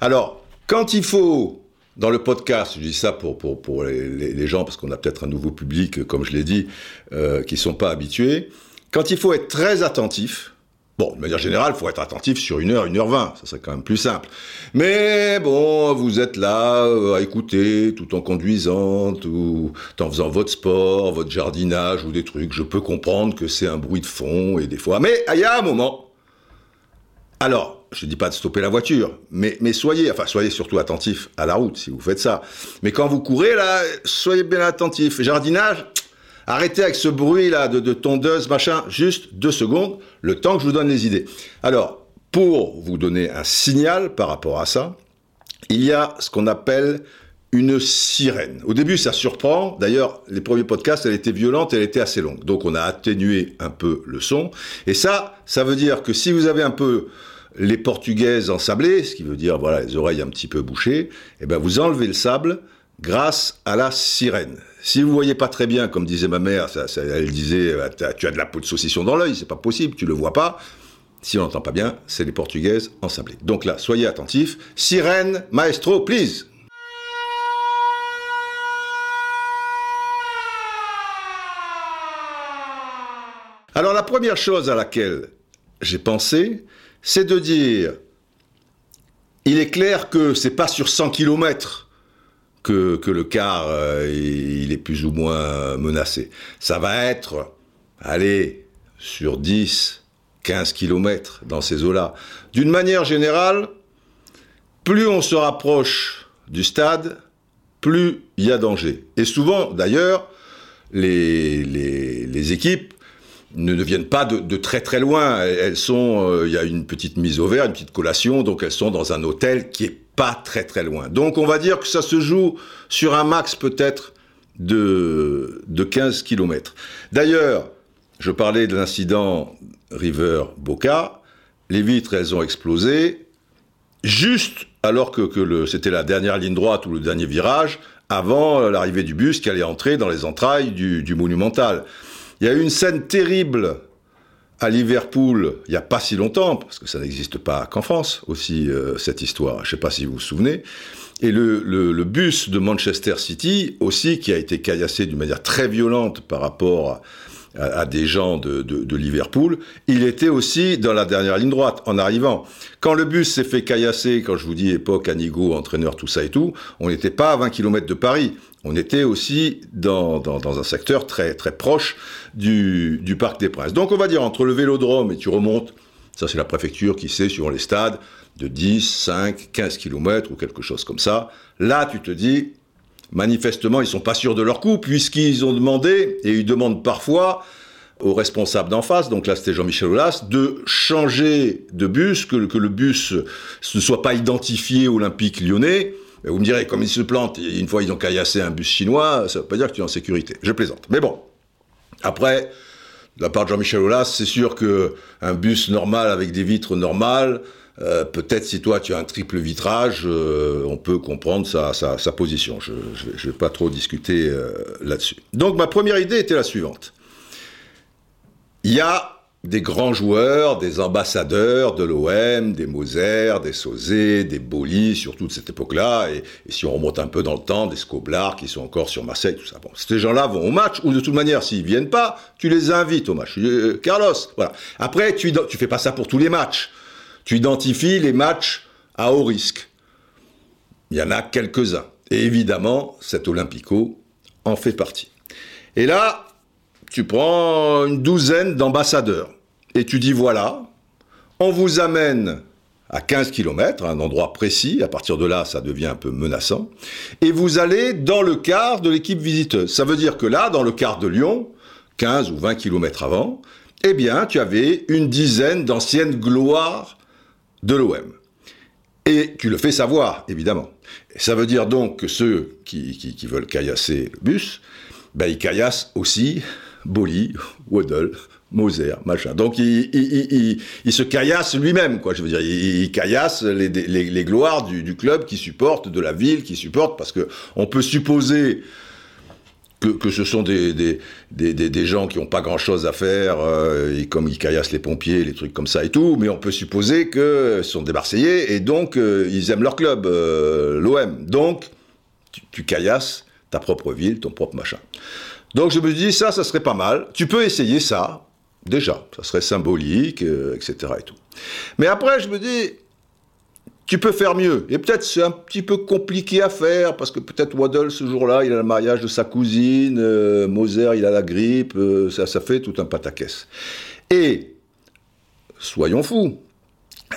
Alors, quand il faut, dans le podcast, je dis ça pour, pour, pour les, gens, parce qu'on a peut-être un nouveau public, comme je l'ai dit, euh, qui sont pas habitués, quand il faut être très attentif, Bon, de manière générale, il faut être attentif sur une heure, une heure vingt, ça serait quand même plus simple. Mais bon, vous êtes là euh, à écouter tout en conduisant, tout en faisant votre sport, votre jardinage ou des trucs. Je peux comprendre que c'est un bruit de fond et des fois. Mais il y a un moment. Alors, je dis pas de stopper la voiture, mais, mais soyez, enfin soyez surtout attentif à la route si vous faites ça. Mais quand vous courez là, soyez bien attentif. Jardinage, Arrêtez avec ce bruit-là de, de tondeuse, machin, juste deux secondes, le temps que je vous donne les idées. Alors, pour vous donner un signal par rapport à ça, il y a ce qu'on appelle une sirène. Au début, ça surprend. D'ailleurs, les premiers podcasts, elle était violente, elle était assez longue. Donc, on a atténué un peu le son. Et ça, ça veut dire que si vous avez un peu les portugaises ensablées, ce qui veut dire, voilà, les oreilles un petit peu bouchées, eh ben, vous enlevez le sable grâce à la sirène. Si vous voyez pas très bien, comme disait ma mère, ça, elle disait, t'as- tu as de la peau de saucisson dans l'œil, c'est pas possible, tu le vois pas. Si on n'entend pas bien, c'est les portugaises ensablées. Donc là, soyez attentifs. Sirène, maestro, please. Alors la première chose à laquelle j'ai pensé, c'est de dire, il est clair que c'est pas sur 100 km que, le car euh, il est plus ou moins menacé. Ça va être, allez, sur 10, 15 km dans ces eaux-là. D'une manière générale, plus on se rapproche du stade, plus il y a danger. Et souvent, d'ailleurs, les, les équipes ne, ne viennent pas de, très très loin. Elles sont, euh, il y a une petite mise au vert, une petite collation, donc elles sont dans un hôtel qui est pas très très loin. Donc on va dire que ça se joue sur un max peut-être de, de 15 km. D'ailleurs, je parlais de l'incident River Boca. Les vitres, elles ont explosé juste alors que, que c'était la dernière ligne droite ou le dernier virage avant euh, l'arrivée du bus qui allait entrer dans les entrailles du, du monumental. Il y a eu une scène terrible à Liverpool il n'y a pas si longtemps, parce que ça n'existe pas qu'en France aussi, euh, cette histoire. Je ne sais pas si vous vous souvenez. Et le, bus de Manchester City aussi, qui a été caillassé d'une manière très violente par rapport à, des gens de, de, de, Liverpool, il était aussi dans la dernière ligne droite en arrivant. Quand le bus s'est fait caillasser, quand je vous dis époque, Anigo, entraîneur, tout ça et tout, on n'était pas à 20 km de Paris. On était aussi dans, un secteur très, proche du, Parc des Princes. Donc on va dire entre le vélodrome et tu remontes, ça c'est la préfecture qui sait sur les stades, de 10, 5, 15 km ou quelque chose comme ça. Là, tu te dis, manifestement, ils sont pas sûrs de leur coup, puisqu'ils ont demandé, et ils demandent parfois aux responsables d'en face, donc là c'était Jean-Michel Aulas, de changer de bus, que, le bus ne soit pas identifié olympique lyonnais. Vous me direz, comme ils se plantent, une fois ils ont caillassé un bus chinois, ça veut pas dire que tu es en sécurité. Je plaisante. Mais bon, après, de la part de Jean-Michel Aulas, c'est sûr que un bus normal avec des vitres normales, euh, peut-être si toi tu as un triple vitrage, euh, on peut comprendre sa, position. Je ne vais, vais, pas trop discuter euh, là-dessus. Donc ma première idée était la suivante. Il y a des grands joueurs, des ambassadeurs de l'OM, des Moser, des Sauzé, des Boli, surtout de cette époque-là, et, si on remonte un peu dans le temps, des Scoblar qui sont encore sur Marseille, tout ça. Ces gens-là vont au match, ou de toute manière, s'ils viennent pas, tu les invites au match. Euh, Carlos, voilà. Après, tu, tu fais pas ça pour tous les matchs. Tu identifies les matchs à haut risque. Il y en a quelques-uns. Et évidemment, cet Olympico en fait partie. Et là, tu prends une douzaine d'ambassadeurs et tu dis voilà, on vous amène à 15 km, un endroit précis, à partir de là, ça devient un peu menaçant, et vous allez dans le quart de l'équipe visiteuse. Ça veut dire que là, dans le quart de Lyon, 15 ou 20 km avant, eh bien, tu avais une dizaine d'anciennes gloires de l'OM. Et tu le fais savoir, évidemment. Ça veut dire donc que ceux qui, veulent caillasser le bus, ben, ils caillassent aussi Boli, Waddle, Moser, machin. Donc il, se caillasse lui-même, quoi. Je veux dire, il, caillasse les, les, gloires du, du, club qui supporte, de la ville qui supporte, parce que on peut supposer que, que ce sont des, des, des, des, gens qui n'ont pas grand-chose à faire, euh, et comme ils caillassent les pompiers, les trucs comme ça et tout, mais on peut supposer que ce sont des Marseillais, et donc euh, ils aiment leur club, euh, l'OM. Donc, tu, tu caillasses ta propre ville, ton propre machin. Donc je me dis, ça, ça serait pas mal. Tu peux essayer ça, Déjà, ça serait symbolique, euh, etc. Et tout. Mais après, je me dis, tu peux faire mieux. Et peut-être c'est un petit peu compliqué à faire, parce que peut-être Waddle, ce jour-là, il a le mariage de sa cousine, euh, Moser, il a la grippe, euh, ça, ça fait tout un pataquès. Et, soyons fous,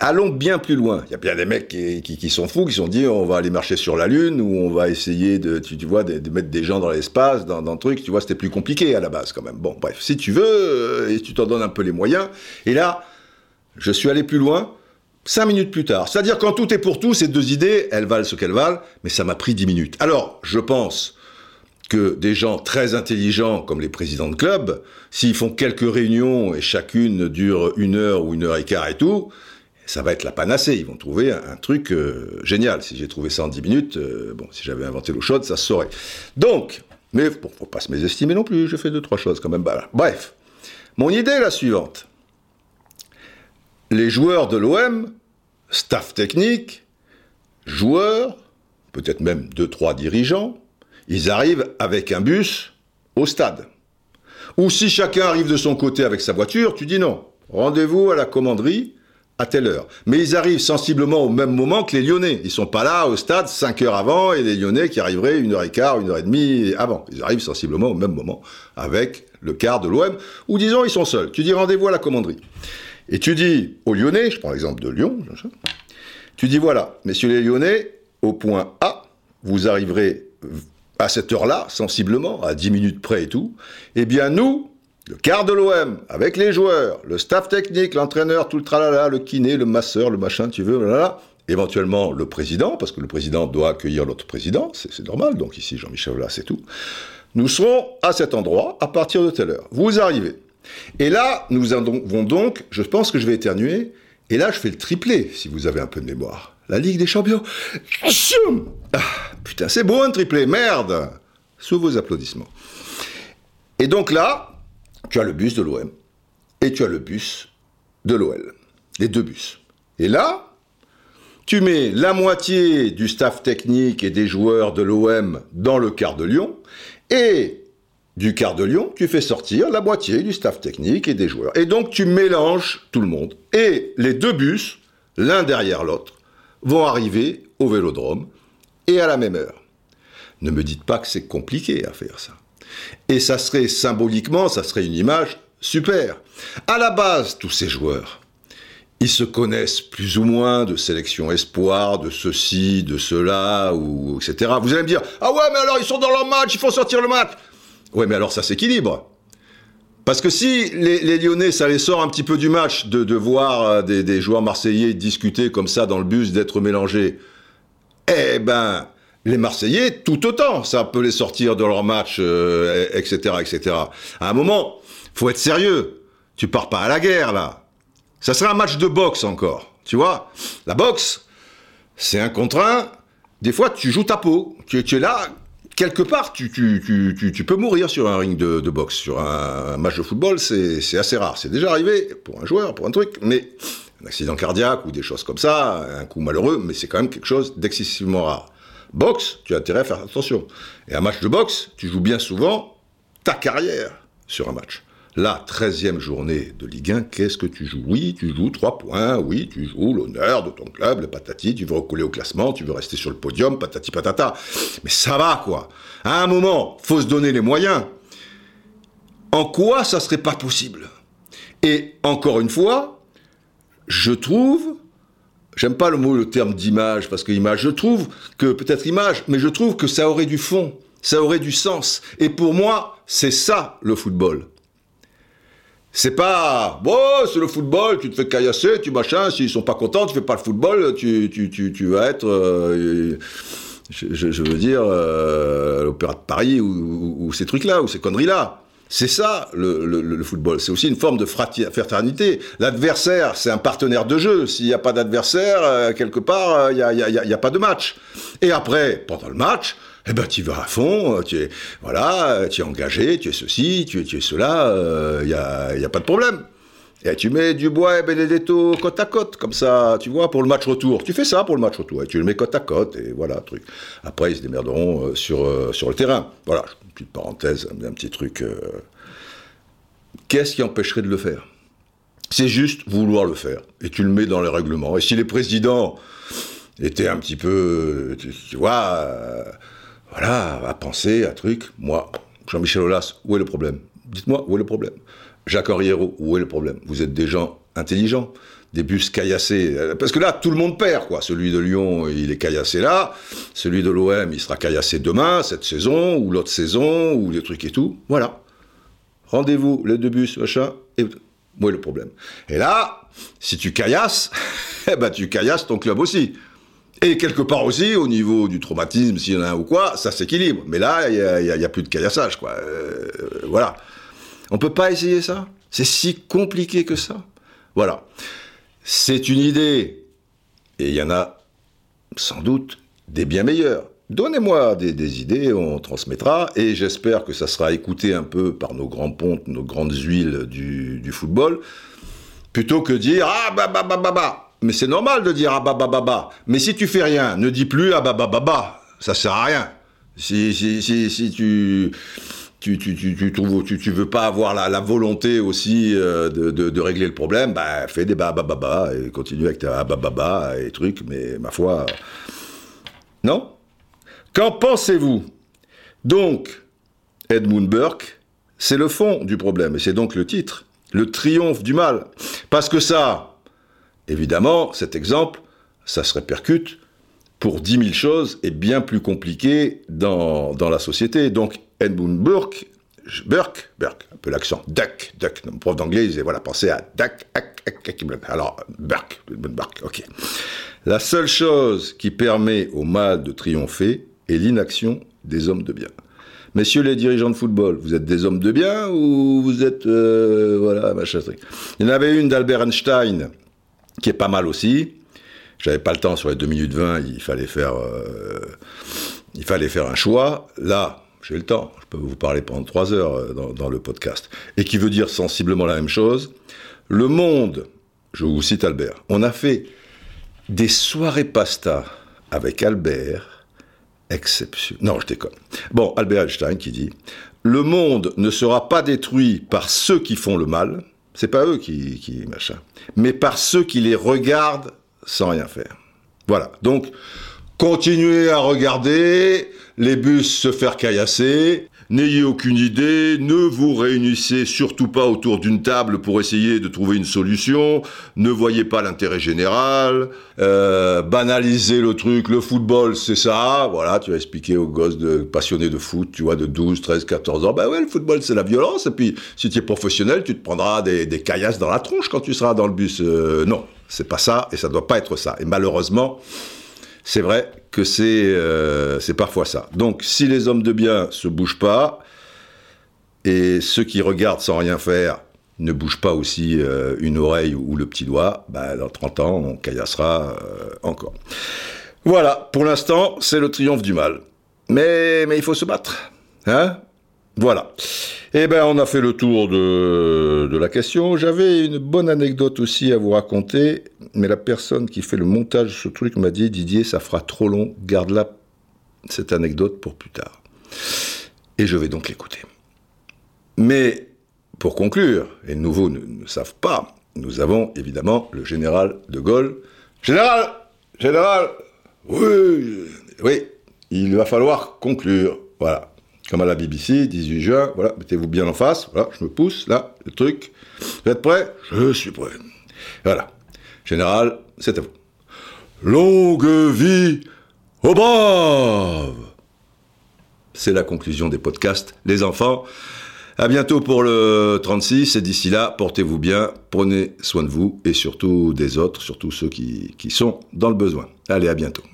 Allons bien plus loin. Il y a bien des mecs qui, sont fous, qui sont dit on va aller marcher sur la Lune, ou on va essayer de, tu, vois, de, de, mettre des gens dans l'espace, dans, dans le truc. Tu vois, c'était plus compliqué à la base quand même. Bon, bref, si tu veux, euh, et tu t'en donnes un peu les moyens. Et là, je suis allé plus loin, cinq minutes plus tard. C'est-à-dire quand tout est pour tout, ces deux idées, elles valent ce qu'elles valent, mais ça m'a pris dix minutes. Alors, je pense que des gens très intelligents comme les présidents de club, s'ils font quelques réunions et chacune dure une heure ou une heure et quart et tout, ça va être la panacée. Ils vont trouver un, truc euh, génial. Si j'ai trouvé ça en 10 minutes, euh, bon, si j'avais inventé l'eau chaude, ça se saurait. Donc, mais bon, faut pas se mésestimer non plus. J'ai fait deux, trois choses quand même. Bref, mon idée est la suivante. Les joueurs de l'OM, staff technique, joueurs, peut-être même deux, trois dirigeants, ils arrivent avec un bus au stade. Ou si chacun arrive de son côté avec sa voiture, tu dis non. Rendez-vous à la commanderie à telle heure. Mais ils arrivent sensiblement au même moment que les Lyonnais. Ils sont pas là au stade 5 heures avant et les Lyonnais qui arriveraient une heure et quart, une heure et demie avant. Ils arrivent sensiblement au même moment avec le quart de l'OM, ou disons ils sont seuls. Tu dis rendez-vous à la commanderie. Et tu dis aux Lyonnais, je prends l'exemple de Lyon, tu dis voilà, messieurs les Lyonnais, au point A, vous arriverez à cette heure-là, sensiblement, à 10 minutes près et tout. Eh bien nous, le quart de l'OM, avec les joueurs, le staff technique, l'entraîneur, tout le tralala, le kiné, le masseur, le machin, tu veux, là, éventuellement le président, parce que le président doit accueillir l'autre président, c'est normal, donc ici Jean-Michel là, c'est tout. Nous serons à cet endroit à partir de telle heure. Vous arrivez. Et là, nous avons donc, je pense que je vais éternuer, et là, je fais le triplé, si vous avez un peu de mémoire. La Ligue des Champions. Ah, putain, c'est beau un triplé, merde Sous vos applaudissements. Et donc là, tu as le bus de l'OM et tu as le bus de l'OL. Les deux bus. Et là, tu mets la moitié du staff technique et des joueurs de l'OM dans le quart de Lyon et du quart de Lyon, tu fais sortir la moitié du staff technique et des joueurs. Et donc tu mélanges tout le monde. Et les deux bus, l'un derrière l'autre, vont arriver au vélodrome et à la même heure. Ne me dites pas que c'est compliqué à faire ça. Et ça serait symboliquement, ça serait une image super. À la base, tous ces joueurs, ils se connaissent plus ou moins de sélection espoir, de ceci, de cela, ou etc. Vous allez me dire, ah ouais, mais alors ils sont dans leur match, il faut sortir le match. Ouais, mais alors ça s'équilibre. Parce que si les, Lyonnais, ça les sort un petit peu du match de, de voir euh, des, des, joueurs marseillais discuter comme ça dans le bus, d'être mélangés, eh ben, les Marseillais, tout autant, ça peut les sortir de leur match, euh, etc., etc. À un moment, faut être sérieux. Tu pars pas à la guerre là. Ça serait un match de boxe encore, tu vois. La boxe, c'est un contre un. Des fois, tu joues ta peau. Tu, es là, quelque part, tu, peux mourir sur un ring de, de boxe. Sur un, match de football, c'est assez rare. C'est déjà arrivé pour un joueur, pour un truc, mais un accident cardiaque ou des choses comme ça, un coup malheureux, mais c'est quand même quelque chose d'excessivement rare. Boxe, tu as intérêt à faire attention. Et un match de boxe, tu joues bien souvent ta carrière sur un match. La 13e journée de Ligue 1, qu'est-ce que tu joues? Oui, tu joues 3 points, oui, tu joues l'honneur de ton club, le patati, tu veux recoller au classement, tu veux rester sur le podium, patati patata. Mais ça va, quoi. À un moment, faut se donner les moyens. En quoi ça serait pas possible? Et encore une fois, je trouve J'aime pas le mot, le terme d'image, parce que image, je trouve que, peut-être image, mais je trouve que ça aurait du fond, ça aurait du sens. Et pour moi, c'est ça le football. C'est pas, bon, c'est le football, tu te fais caillasser, tu machin, s'ils sont pas contents, tu fais pas le football, tu, tu, tu, tu vas être, euh, je, veux dire, euh, l'Opéra de Paris ou ces trucs-là, ou ces conneries-là. C'est ça le, le, le football. C'est aussi une forme de fraternité. L'adversaire, c'est un partenaire de jeu. S'il n'y a pas d'adversaire, euh, quelque part, il n'y a, a, y a, pas de match. Et après, pendant le match, eh ben, tu vas à fond, tu es, voilà, tu es engagé, tu es ceci, tu es, tu es cela, il euh, n'y a, y a pas de problème. Et tu mets Dubois et Benedetto côte à côte, comme ça, tu vois, pour le match retour. Tu fais ça pour le match retour, et tu le mets côte à côte, et voilà, truc. Après, ils se démerderont euh, sur, euh, sur le terrain. Voilà, une petite parenthèse, un, petit truc. Euh... Qu'est-ce qui empêcherait de le faire? C'est juste vouloir le faire, et tu le mets dans les règlements. Et si les présidents étaient un petit peu, tu, vois, voilà, à penser, à truc, moi, Jean-Michel Aulas, où est le problème? Dites-moi, où est le problème? Jacques Henriero, où est le problème? Vous êtes des gens intelligents, des bus caillassés. Parce que là, tout le monde perd, quoi. Celui de Lyon, il est caillassé là. Celui de l'OM, il sera caillassé demain, cette saison, ou l'autre saison, ou des trucs et tout. Voilà. Rendez-vous, les deux bus, machin, et où est le problème? Et là, si tu caillasses, eh ben tu caillasses ton club aussi. Et quelque part aussi, au niveau du traumatisme, s'il y en a un ou quoi, ça s'équilibre. Mais là, il n'y a, plus de caillassage, quoi. Euh, voilà. On peut pas essayer ça? C'est si compliqué que ça? Voilà. C'est une idée. Et il y en a sans doute des bien meilleures. Donnez-moi des, des, idées, on transmettra, et j'espère que ça sera écouté un peu par nos grands pontes, nos grandes huiles du, du football, plutôt que dire ah bah bah bah bah bah. Mais c'est normal de dire ah bah bah bah bah. Mais si tu fais rien, ne dis plus ah bah bah bah bah. Ça sert à rien. Si si si si tu tu, tu, tu, tu, trouves, tu, tu veux pas avoir la, la volonté aussi euh, de, de, régler le problème, bah, fais des babababa et continue avec ta bababa et trucs, mais ma foi. Non? Qu'en pensez-vous? Donc, Edmund Burke, c'est le fond du problème, et c'est donc le titre, le triomphe du mal. Parce que ça, évidemment, cet exemple, ça se répercute pour dix mille choses et bien plus compliqué dans, dans la société. Donc, Edmund Burke, Burke, Burke, un peu l'accent, Duck, Duck, mon prof d'anglais, il voilà, pensez à Duck, alors, Burke, Burke, ok. La seule chose qui permet au mal de triompher est l'inaction des hommes de bien. Messieurs les dirigeants de football, vous êtes des hommes de bien ou vous êtes, euh, voilà, machin truc. Il y en avait une d'Albert Einstein, qui est pas mal aussi. J'avais pas le temps sur les 2 minutes 20, il fallait faire, euh, il fallait faire un choix. Là, j'ai le temps, je peux vous parler pendant trois heures dans, dans, le podcast, et qui veut dire sensiblement la même chose. Le monde, je vous cite Albert, on a fait des soirées pasta avec Albert, exception. Non, je déconne. Bon, Albert Einstein qui dit Le monde ne sera pas détruit par ceux qui font le mal, c'est pas eux qui machin, mais par ceux qui les regardent sans rien faire. Voilà. Donc, continuez à regarder, les bus se faire caillasser, n'ayez aucune idée, ne vous réunissez surtout pas autour d'une table pour essayer de trouver une solution, ne voyez pas l'intérêt général, euh, banalisez le truc, le football c'est ça, voilà, tu vas expliquer aux gosses de, passionnés de foot, tu vois, de 12, 13, 14 ans, bah ouais, le football c'est la violence, et puis si tu es professionnel, tu te prendras des, des caillasses dans la tronche quand tu seras dans le bus. Euh, non, c'est pas ça, et ça doit pas être ça. Et malheureusement, c'est vrai que c'est euh, parfois ça. Donc, si les hommes de bien se bougent pas, et ceux qui regardent sans rien faire ne bougent pas aussi euh, une oreille ou le petit doigt, bah, dans 30 ans, on caillassera euh, encore. Voilà, pour l'instant, c'est le triomphe du mal. Mais, mais il faut se battre. Hein voilà. Eh ben, on a fait le tour de, la question. J'avais une bonne anecdote aussi à vous raconter, mais la personne qui fait le montage de ce truc m'a dit Didier, ça fera trop long, garde-la, cette anecdote, pour plus tard. Et je vais donc l'écouter. Mais, pour conclure, et de nouveau ne, ne savent pas, nous avons évidemment le général de Gaulle. Général Général Oui Oui, il va falloir conclure. Voilà comme à la BBC, 18 juin, voilà, mettez-vous bien en face, voilà, je me pousse, là, le truc. Vous êtes prêts? Je suis prêt. Voilà. Général, c'est à vous. Longue vie aux braves C'est la conclusion des podcasts. Les enfants, à bientôt pour le 36 et d'ici là, portez-vous bien, prenez soin de vous et surtout des autres, surtout ceux qui, qui sont dans le besoin. Allez, à bientôt.